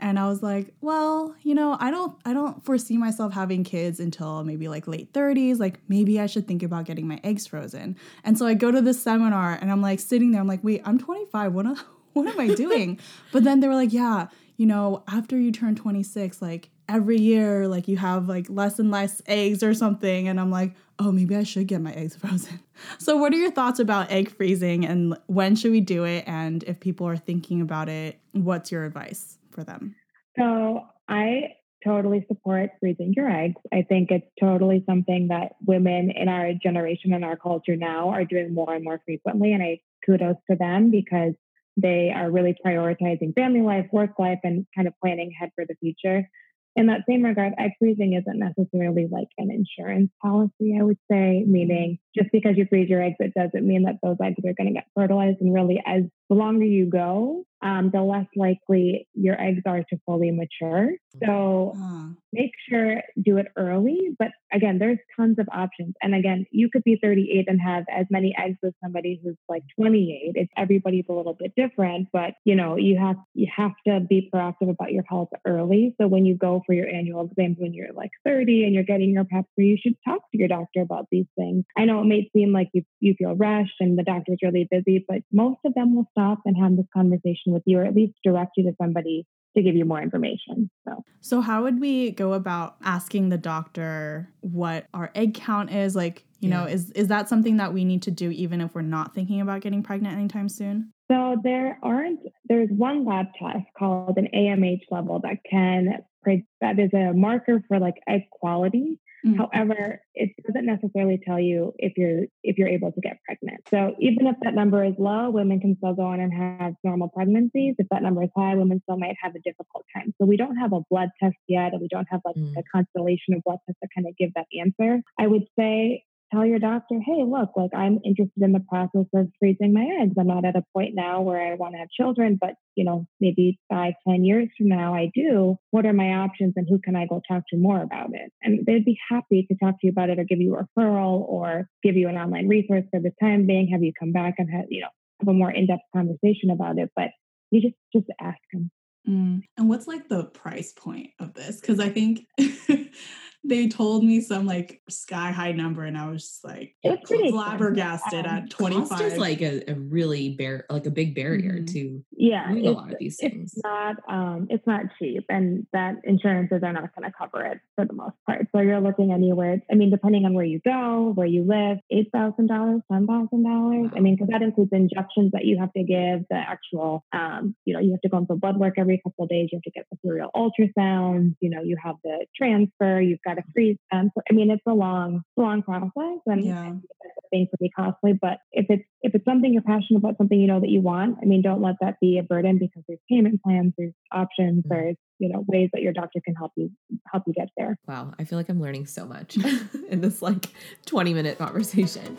and I was like, well, you know, I don't I don't foresee myself having kids until maybe like late 30s, like maybe I should think about getting my eggs frozen. And so I go to this seminar and I'm like sitting there I'm like, "Wait, I'm 25. What what am I doing?" but then they were like, "Yeah, you know, after you turn 26, like every year like you have like less and less eggs or something and i'm like oh maybe i should get my eggs frozen. So what are your thoughts about egg freezing and when should we do it and if people are thinking about it what's your advice for them? So i totally support freezing your eggs. I think it's totally something that women in our generation and our culture now are doing more and more frequently and i kudos to them because they are really prioritizing family life, work life, and kind of planning ahead for the future in that same regard, egg freezing isn't necessarily like an insurance policy, I would say, meaning mm-hmm. just because you freeze your eggs, it doesn't mean that those eggs are going to get fertilized. And really, as the longer you go, um, the less likely your eggs are to fully mature. So make sure do it early. But again, there's tons of options. And again, you could be 38 and have as many eggs as somebody who's like 28. It's everybody's a little bit different, but you know, you have you have to be proactive about your health early. So when you go for your annual exams when you're like 30 and you're getting your pap smear, you should talk to your doctor about these things. I know it may seem like you you feel rushed and the doctor's really busy, but most of them will stop and have this conversation with you or at least direct you to somebody to give you more information. So, so how would we go about asking the doctor what our egg count is? Like, you yeah. know, is is that something that we need to do even if we're not thinking about getting pregnant anytime soon? So there aren't. There's one lab test called an AMH level that can that is a marker for like egg quality. Mm-hmm. However, it doesn't necessarily tell you if you're if you're able to get pregnant. So even if that number is low, women can still go on and have normal pregnancies. If that number is high, women still might have a difficult time. So we don't have a blood test yet, and we don't have like mm. a constellation of blood tests that kind of give that answer. I would say tell your doctor, hey, look, like I'm interested in the process of freezing my eggs. I'm not at a point now where I want to have children, but you know, maybe five, ten years from now I do. What are my options and who can I go talk to more about it? And they'd be happy to talk to you about it or give you a referral or give you an online resource for the time being, have you come back and have, you know, have a more in-depth conversation about it. But you just just ask them. Mm. And what's like the price point of this? Because I think they told me some like sky high number, and I was just like it's flabbergasted at twenty five. is like a, a really bar- like a big barrier mm-hmm. to yeah a lot of these things. It's not um it's not cheap, and that insurances are not going to cover it for the most part. So you're looking anywhere. I mean, depending on where you go, where you live, eight thousand dollars, ten thousand dollars. I mean, because that includes injections that you have to give, the actual um you know you have to go in for blood work every couple of days. You have to get the serial ultrasounds. You know, you have the transfer. You've got to freeze them. So, I mean, it's a long, long process, and yeah. it's pretty costly. But if it's if it's something you're passionate about, something you know that you want, I mean, don't let that be a burden because there's payment plans, there's options, mm-hmm. there's you know ways that your doctor can help you help you get there. Wow, I feel like I'm learning so much in this like 20 minute conversation.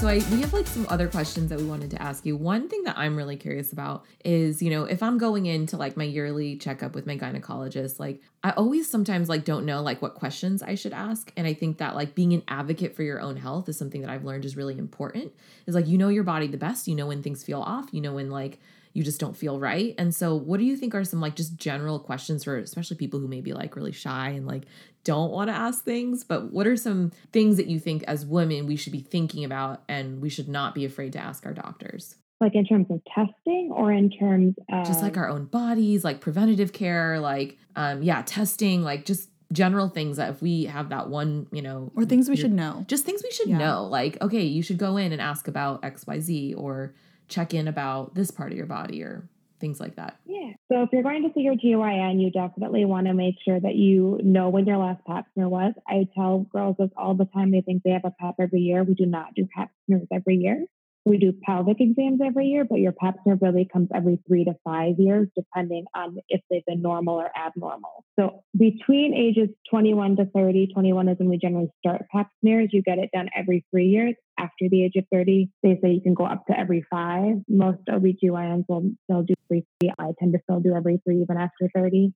So I we have like some other questions that we wanted to ask you. One thing that I'm really curious about is, you know, if I'm going into like my yearly checkup with my gynecologist, like I always sometimes like don't know like what questions I should ask. And I think that like being an advocate for your own health is something that I've learned is really important. Is like you know your body the best, you know when things feel off, you know when like you just don't feel right. And so, what do you think are some like just general questions for especially people who may be like really shy and like don't want to ask things? But what are some things that you think as women we should be thinking about and we should not be afraid to ask our doctors? Like in terms of testing or in terms of just like our own bodies, like preventative care, like, um, yeah, testing, like just general things that if we have that one, you know, or things we should know, just things we should yeah. know. Like, okay, you should go in and ask about XYZ or check in about this part of your body or things like that. Yeah. So if you're going to see your GYN, you definitely want to make sure that you know when your last pap smear was. I tell girls this all the time. They think they have a pap every year. We do not do pap smears every year. We do pelvic exams every year, but your pap smear really comes every three to five years, depending on if they've been normal or abnormal. So between ages 21 to 30, 21 is when we generally start pap smears. You get it done every three years. After the age of 30, they say you can go up to every five. Most OBGYNs will still do three. I tend to still do every three, even after 30.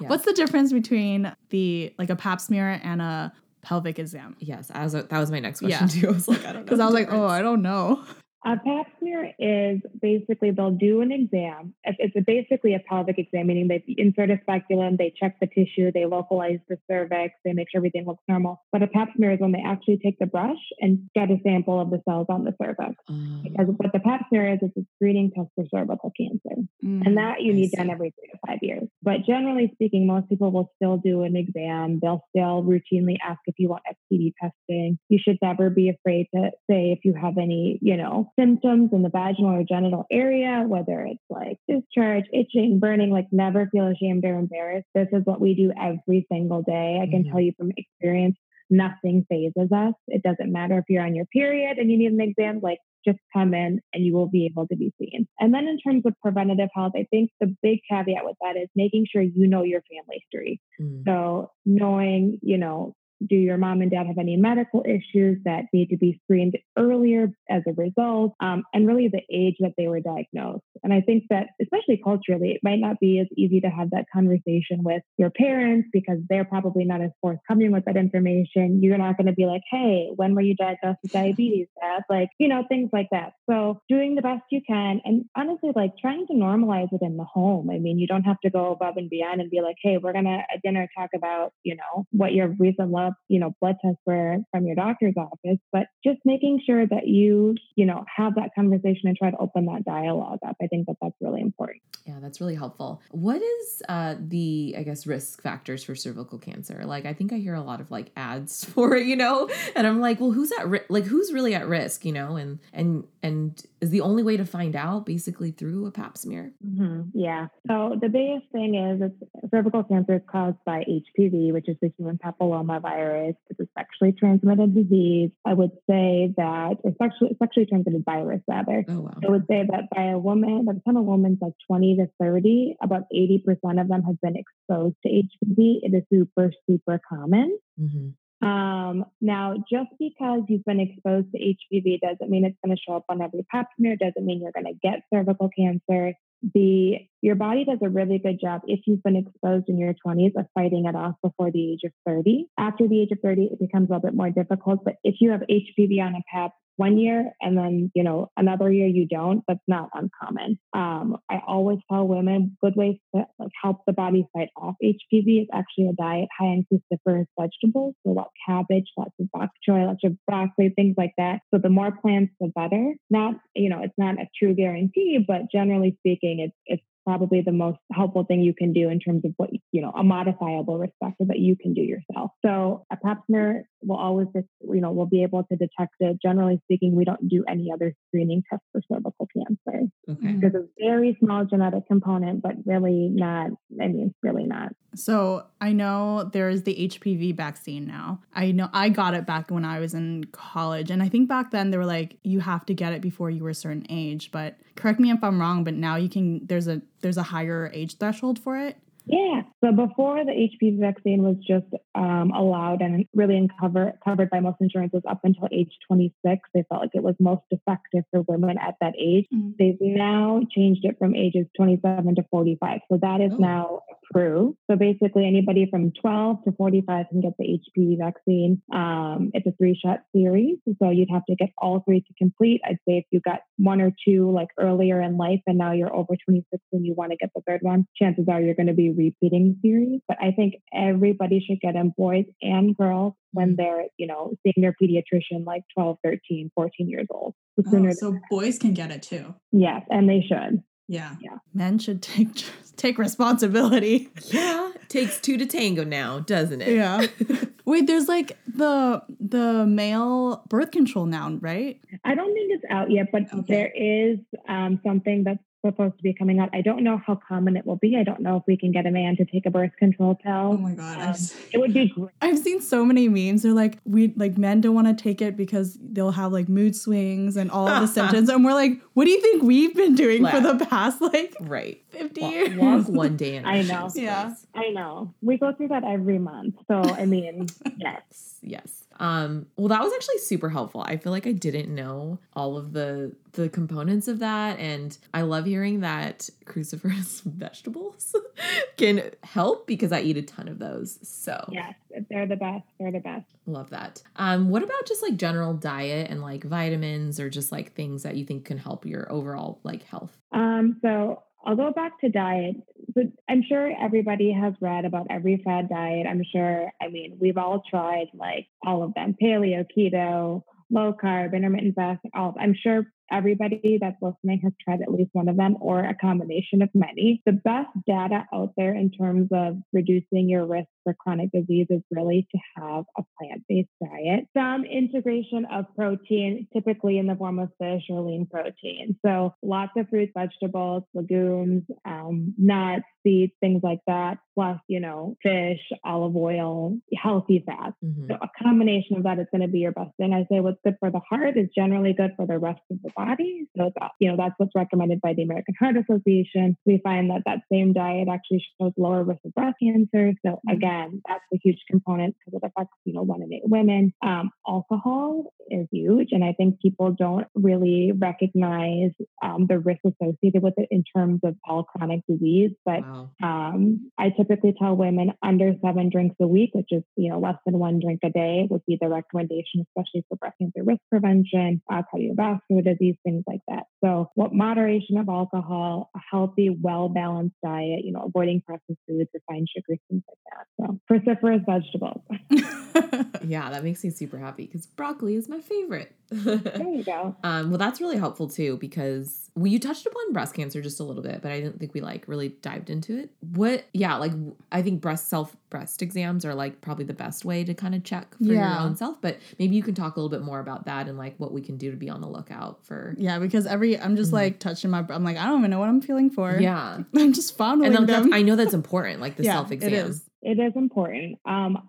Yeah. What's the difference between the like a pap smear and a pelvic exam? Yes, as a, that was my next question yeah. too. I was like, I don't know. Because I was like, oh, I don't know. A pap smear is basically they'll do an exam. It's basically a pelvic exam, meaning they insert a speculum, they check the tissue, they localize the cervix, they make sure everything looks normal. But a pap smear is when they actually take the brush and get a sample of the cells on the cervix. Um, because what the pap smear is, is a screening test for cervical cancer. Mm, and that you need done every three to five years. But generally speaking, most people will still do an exam. They'll still routinely ask if you want STD testing. You should never be afraid to say if you have any, you know, symptoms in the vaginal or genital area, whether it's like discharge, itching, burning, like never feel ashamed or embarrassed. This is what we do every single day. I can Mhm. tell you from experience, nothing fazes us. It doesn't matter if you're on your period and you need an exam, like just come in and you will be able to be seen. And then in terms of preventative health, I think the big caveat with that is making sure you know your family history. Mm. So knowing, you know, do your mom and dad have any medical issues that need to be screened earlier as a result? Um, and really the age that they were diagnosed. And I think that, especially culturally, it might not be as easy to have that conversation with your parents because they're probably not as forthcoming with that information. You're not going to be like, hey, when were you diagnosed with diabetes, dad? Like, you know, things like that. So doing the best you can. And honestly, like trying to normalize it in the home. I mean, you don't have to go above and beyond and be like, hey, we're going to at dinner talk about, you know, what your recent love you know blood tests were from your doctor's office but just making sure that you you know have that conversation and try to open that dialogue up i think that that's really important Yeah, that's really helpful. What is uh, the, I guess, risk factors for cervical cancer? Like, I think I hear a lot of like ads for it, you know, and I'm like, well, who's at ri- like who's really at risk, you know, and and and is the only way to find out basically through a Pap smear? mm-hmm. yeah so the biggest thing is it's, cervical cancer is caused by hpv which is the human papilloma virus it's a sexually transmitted disease i would say that or sexually, sexually transmitted virus rather Oh wow. I would say that by a woman, by the time a woman's like 20 to 30, about 80% of them have been exposed to HPV. It is super, super common. hmm Um, now, just because you've been exposed to HPV doesn't mean it's going to show up on every pap smear, doesn't mean you're going to get cervical cancer. The your body does a really good job if you've been exposed in your 20s of fighting it off before the age of 30. After the age of 30, it becomes a little bit more difficult. But if you have HPV on a pap one year and then you know another year you don't, that's not uncommon. Um, I always tell women good ways to like help the body fight off HPV is actually a diet high in cruciferous vegetables, so lots cabbage, lots of bok choy, lots of broccoli, things like that. So the more plants, the better. Not you know it's not a true guarantee, but generally speaking, it's it's probably the most helpful thing you can do in terms of what you know a modifiable risk factor that you can do yourself. So a pap smear will always just you know will be able to detect it. Generally speaking, we don't do any other screening tests for cervical cancer. Okay. Mm. There's a very small genetic component, but really not. I mean, really not. So I know there is the HPV vaccine now. I know I got it back when I was in college, and I think back then they were like you have to get it before you were a certain age. But correct me if I'm wrong. But now you can. There's a there's a higher age threshold for it. Yeah. So before the HPV vaccine was just um, allowed and really uncover, covered by most insurances up until age 26, they felt like it was most effective for women at that age. Mm. They've now changed it from ages 27 to 45. So that is Oh. now approved. So basically, anybody from 12 to 45 can get the HPV vaccine. Um, it's a three shot series. So you'd have to get all three to complete. I'd say if you got one or two like earlier in life and now you're over 26 and you want to get the third one, chances are you're going to be repeating the series. But I think everybody should get them, boys and girls, when they're, you know, seeing their pediatrician like 12, 13, 14 years old. The Oh, so boys can get it too. Yes, and they should. Yeah. Men should take take responsibility. Yeah, takes two to tango now, doesn't it? Yeah. Wait, there's like the the male birth control now, right? I don't think it's out yet, but Okay. there is um, something that's supposed to be coming out. I don't know how common it will be. I don't know if we can get a man to take a birth control pill. Oh my god. I Um, just- it would be great. I've seen so many memes. They're like, we like men don't want to take it because they'll have like mood swings and all the symptoms. And we're like, what do you think we've been doing for the past like Right. 50 Walk, years? walk one day in I know. Yeah. please. I know. We go through that every month. So, I mean, yes. Yes. Um, well, that was actually super helpful. I feel like I didn't know all of the the components of that, and I love hearing that cruciferous vegetables can help because I eat a ton of those. So Yes. They're the best. They're the best. love that. Um, what about just like general diet and like vitamins or just like things that you think can help your overall like health? Um, so I'll go back to diet. But I'm sure everybody has read about every fad diet. I'm sure, I mean, we've all tried like all of them paleo, keto, low carb, intermittent fasting, all. I'm sure everybody that's listening has tried at least one of them or a combination of many. The best data out there in terms of reducing your risk for chronic disease is really to have a plant based diet. Some integration of protein, typically in the form of fish or lean protein. So lots of fruits, vegetables, legumes, um, nuts, seeds, things like that, plus, you know, fish, olive oil, healthy fats. Mm-hmm. So a combination of that is going to be your best thing. I say what's good for the heart is generally good for the rest of the body. So, you know, that's what's recommended by the American Heart Association. We find that that same diet actually shows lower risk of breast cancer. So mm-hmm. Again, that's a huge component because it affects, you know, one in eight women. Um, alcohol is huge. And I think people don't really recognize um, the risk associated with it in terms of all chronic disease. But wow. um, I typically tell women under seven drinks a week, which is, you know, less than one drink a day would be the recommendation, especially for breast cancer risk prevention, uh, cardiovascular disease, things like that. So what moderation of alcohol, a healthy, well-balanced diet, you know, avoiding processed foods, refined sugars, things like that. So cruciferous vegetables. yeah, that makes me super happy because broccoli is my favorite. there you go. Um, well, that's really helpful too because well, you touched upon breast cancer just a little bit, but I didn't think we like really dived into it. What? Yeah, like I think breast self breast exams are like probably the best way to kind of check for yeah. your own self. But maybe you can talk a little bit more about that and like what we can do to be on the lookout for. Yeah, because every I'm just mm-hmm. like touching my. I'm like I don't even know what I'm feeling for. Yeah, I'm just fondling and them. I know that's important. Like the yeah, self exam. It is. Important. Um,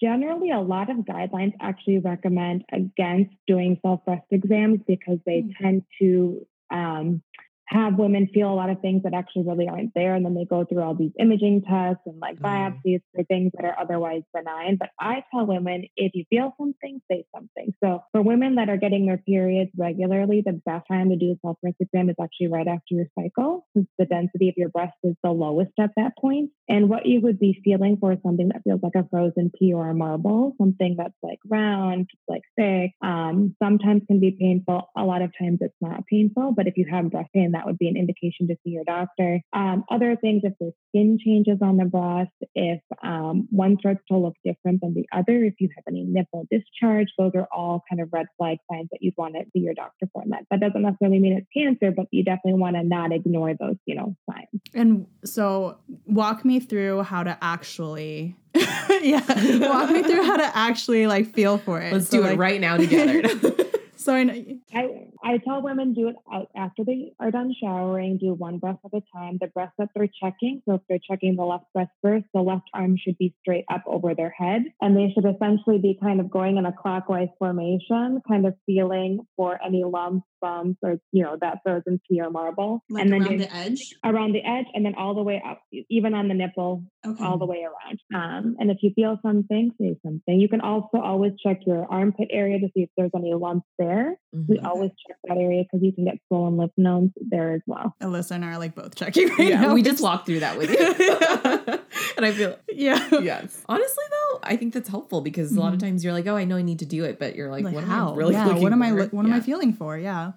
generally a lot of guidelines actually recommend against doing self breast exams because they mm. tend to um, have women feel a lot of things that actually really aren't there. And then they go through all these imaging tests and like mm. biopsies for things that are otherwise benign. But I tell women if you feel something, say something. So for women that are getting their periods regularly, the best time to do a self breast exam is actually right after your cycle because the density of your breast is the lowest at that point. And what you would be feeling for is something that feels like a frozen pea or a marble, something that's like round, like thick, um, sometimes can be painful. A lot of times it's not painful. But if you have breast pain, that would be an indication to see your doctor. Um, other things, if there's skin changes on the breast, if um, one starts to look different than the other, if you have any nipple discharge, those are all kind of red flag signs that you'd want to see your doctor for. And that, that doesn't necessarily mean it's cancer, but you definitely want to not ignore those, you know, signs. And so walk me through how to actually yeah walk me through how to actually like feel for it let's so, do like, it right now together so I, know, I I tell women do it after they are done showering, do one breath at a time. The breath that they're checking, so if they're checking the left breast first, the left arm should be straight up over their head. And they should essentially be kind of going in a clockwise formation, kind of feeling for any lumps, bumps, or, you know, that frozen pea or marble. Like and then around the edge? Around the edge, and then all the way up, even on the nipple, okay. all the way around. Um, and if you feel something, say something. You can also always check your armpit area to see if there's any lumps there. Mm-hmm. We always check that area because you can get swollen lymph nodes there as well. Alyssa and I are like both checking right yeah, now. We just walked through that with you. and I feel yeah. Yes. Honestly though, I think that's helpful because mm-hmm. a lot of times you're like, oh, I know I need to do it, but you're like, like what how? am I really yeah, what am I what yeah. am I feeling for? Yeah.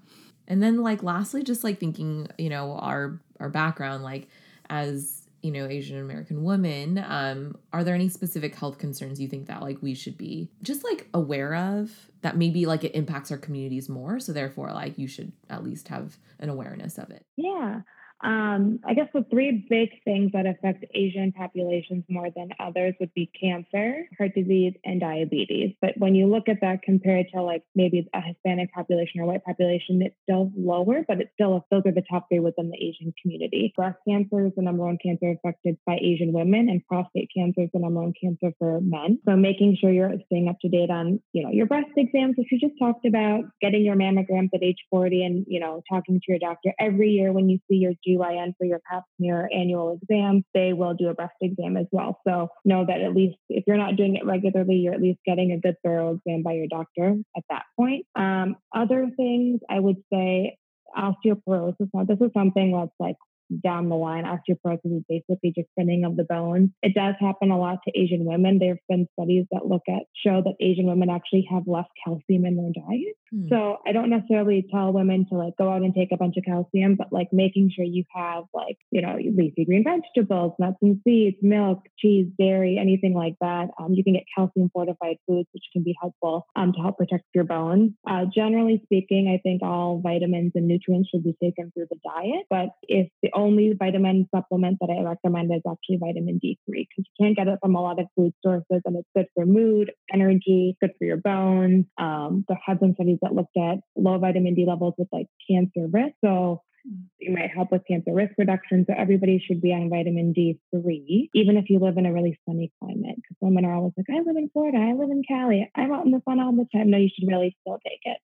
And then like lastly, just like thinking, you know, our our background, like as you know asian american women um are there any specific health concerns you think that like we should be just like aware of that maybe like it impacts our communities more? So therefore like you should at least have an awareness of it. Yeah um, I guess the three big things that affect Asian populations more than others would be cancer, heart disease, and diabetes. But when you look at that compared to like maybe a Hispanic population or white population, it's still lower, but it's still those are the top three within the Asian community. Breast cancer is the number one cancer affected by Asian women, and prostate cancer is the number one cancer for men. So making sure you're staying up to date on you know your breast exams, which you just talked about, getting your mammograms at age 40, and you know talking to your doctor every year when you see your G GYN for your pap smear annual exam, they will do a breast exam as well. So know that at least if you're not doing it regularly, you're at least getting a good thorough exam by your doctor at that point. Um, other things I would say osteoporosis. Now, this is something that's like down the line. Osteoporosis is basically just thinning of the bones. It does happen a lot to Asian women. There have been studies that look at show that Asian women actually have less calcium in their diet. Hmm. So I don't necessarily tell women to like go out and take a bunch of calcium, but like making sure you have like, you know, leafy green vegetables, nuts and seeds, milk, cheese, dairy, anything like that. Um, you can get calcium fortified foods, which can be helpful um, to help protect your bones. Uh, generally speaking, I think all vitamins and nutrients should be taken through the diet. But if the only vitamin supplement that I recommend is actually vitamin D3 because you can't get it from a lot of food sources and it's good for mood, energy, good for your bones. Um, there have been studies that looked at low vitamin D levels with like cancer risk. So it might help with cancer risk reduction. So everybody should be on vitamin D3, even if you live in a really sunny climate. Because women are always like, I live in Florida, I live in Cali, I'm out in the sun all the time. No, you should really still take it.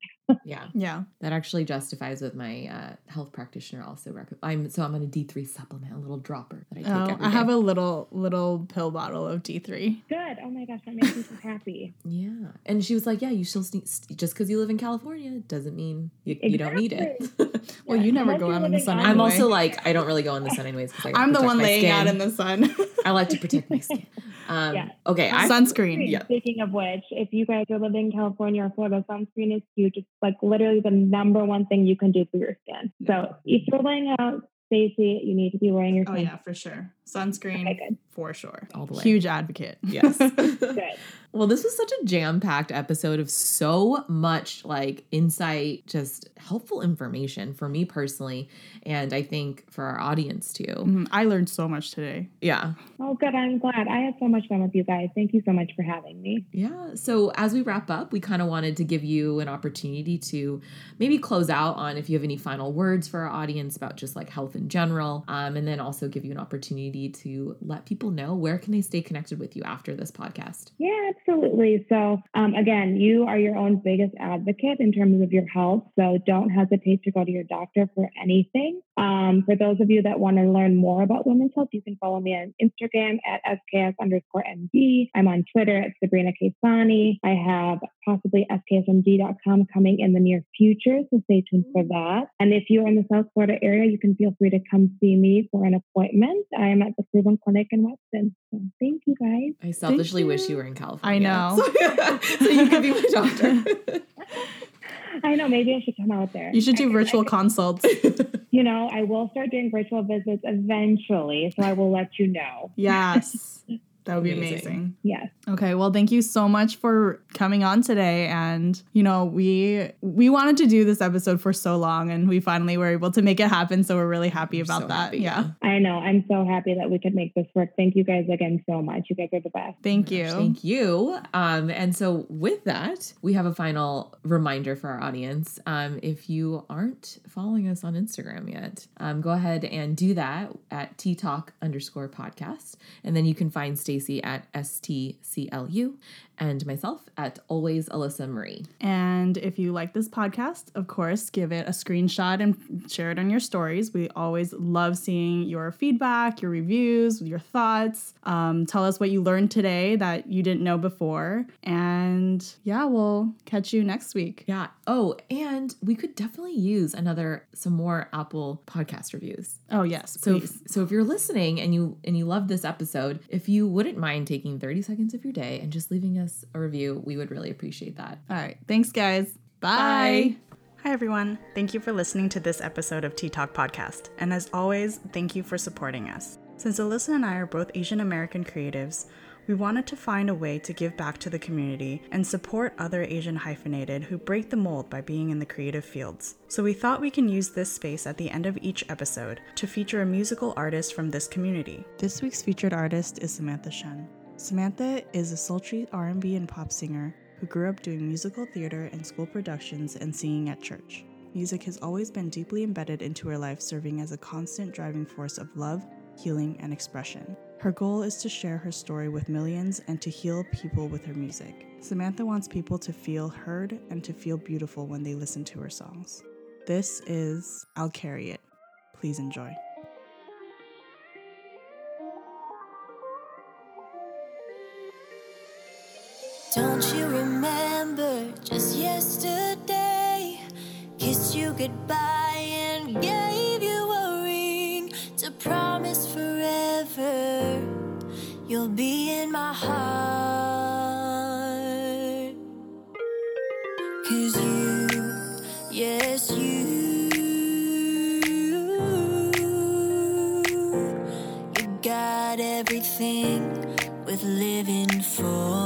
Yeah. Yeah. That actually justifies with my uh, health practitioner also. Rec- I'm so I'm on a D3 supplement, a little dropper that I take Oh, every I have a little little pill bottle of D3. Good. Oh my gosh, that makes me so happy. Yeah, and she was like, "Yeah, you still sne- just because you live in California doesn't mean you, you don't need it." Well, you never Unless go out in the sun on- I'm also like, I don't really go in the sun anyways. 'cause I i'm the one my laying skin. out in the sun. I like to protect my skin. Um, Yeah. Okay, I Sunscreen. Yeah. Speaking of which, if you guys are living in California or Florida, sunscreen is huge. It's like literally the number one thing you can do for your skin. So if you're laying out, Stacey, you need to be wearing your Oh sunscreen. yeah, for sure. Sunscreen Okay, good. for sure. All the way. Huge advocate. Yes. Good. well, this was such a jam-packed episode of so much like insight, just helpful information for me personally, and I think for our audience too. Mhm. I learned so much today. Yeah. Oh, good. I'm glad. I had so much fun with you guys. Thank you so much for having me. Yeah. So as we wrap up, we kind of wanted to give you an opportunity to maybe close out on if you have any final words for our audience about just like health in general, um, and then also give you an opportunity to let people know where can they stay connected with you after this podcast. Yeah, absolutely. So, um, again, you are your own biggest advocate in terms of your health. So, don't hesitate to go to your doctor for anything. Um, for those of you that want to learn more about women's health, you can follow me on Instagram at SKS underscore MD. I'm on Twitter at Sabrina Kesani. I have possibly SKSMD.com coming in the near future. So, stay tuned for that. And if you're in the South Florida area, you can feel free to come see me for an appointment. I am at the Cleveland Clinic in Weston. So, thank you guys. I selfishly wish you. you were in California. I know. So, so you could be my doctor. I know. Maybe I should come out there. You should do could- virtual I consults. you know, I will start doing virtual visits eventually, so I will let you know. Yes. That would be Amazing. amazing. Yes. Okay, well, thank you so much for coming on today. And you know, we we wanted to do this episode for so long, and we finally were able to make it happen. So we're really happy about so that. happy, yeah. I know. I'm so happy that we could make this work. Thank you guys again so much. You guys are the best. Thank you. Thank you. Um, and so, with that, we have a final reminder for our audience. Um, if you aren't following us on Instagram yet, um, go ahead and do that at Tea Talk underscore podcast. And then you can find Stacy at STCLU and myself at always Alyssa Marie. And if you like this podcast, of course, give it a screenshot and share it on your stories. We always love seeing your feedback, your reviews, your thoughts. Um, tell us what you learned today that you didn't know before. And yeah, we'll catch you next week. Yeah. Oh, and we could definitely use another some more Apple podcast reviews. Oh, yes. So please. so if you're listening and you and you love this episode, if you wouldn't mind taking 30 seconds of your day and just leaving us a review, we would really appreciate that. All right. Thanks, guys. Bye. Hi, everyone. Thank you for listening to this episode of Tea Talk Podcast. And as always, thank you for supporting us. Since Alyssa and I are both Asian American creatives, we wanted to find a way to give back to the community and support other Asian hyphenated who break the mold by being in the creative fields. So we thought we can use this space at the end of each episode to feature a musical artist from this community. This week's featured artist is Samantha Shen. Samantha is a sultry R&B and pop singer who grew up doing musical theater and school productions and singing at church. Music has always been deeply embedded into her life, serving as a constant driving force of love, healing, and expression. Her goal is to share her story with millions and to heal people with her music. Samantha wants people to feel heard and to feel beautiful when they listen to her songs. This is I'll Carry It. Please enjoy. Don't you remember just yesterday? Kissed you goodbye and gave you a ring to promise forever you'll be in my heart. Cause you, yes, you, you got everything with living for.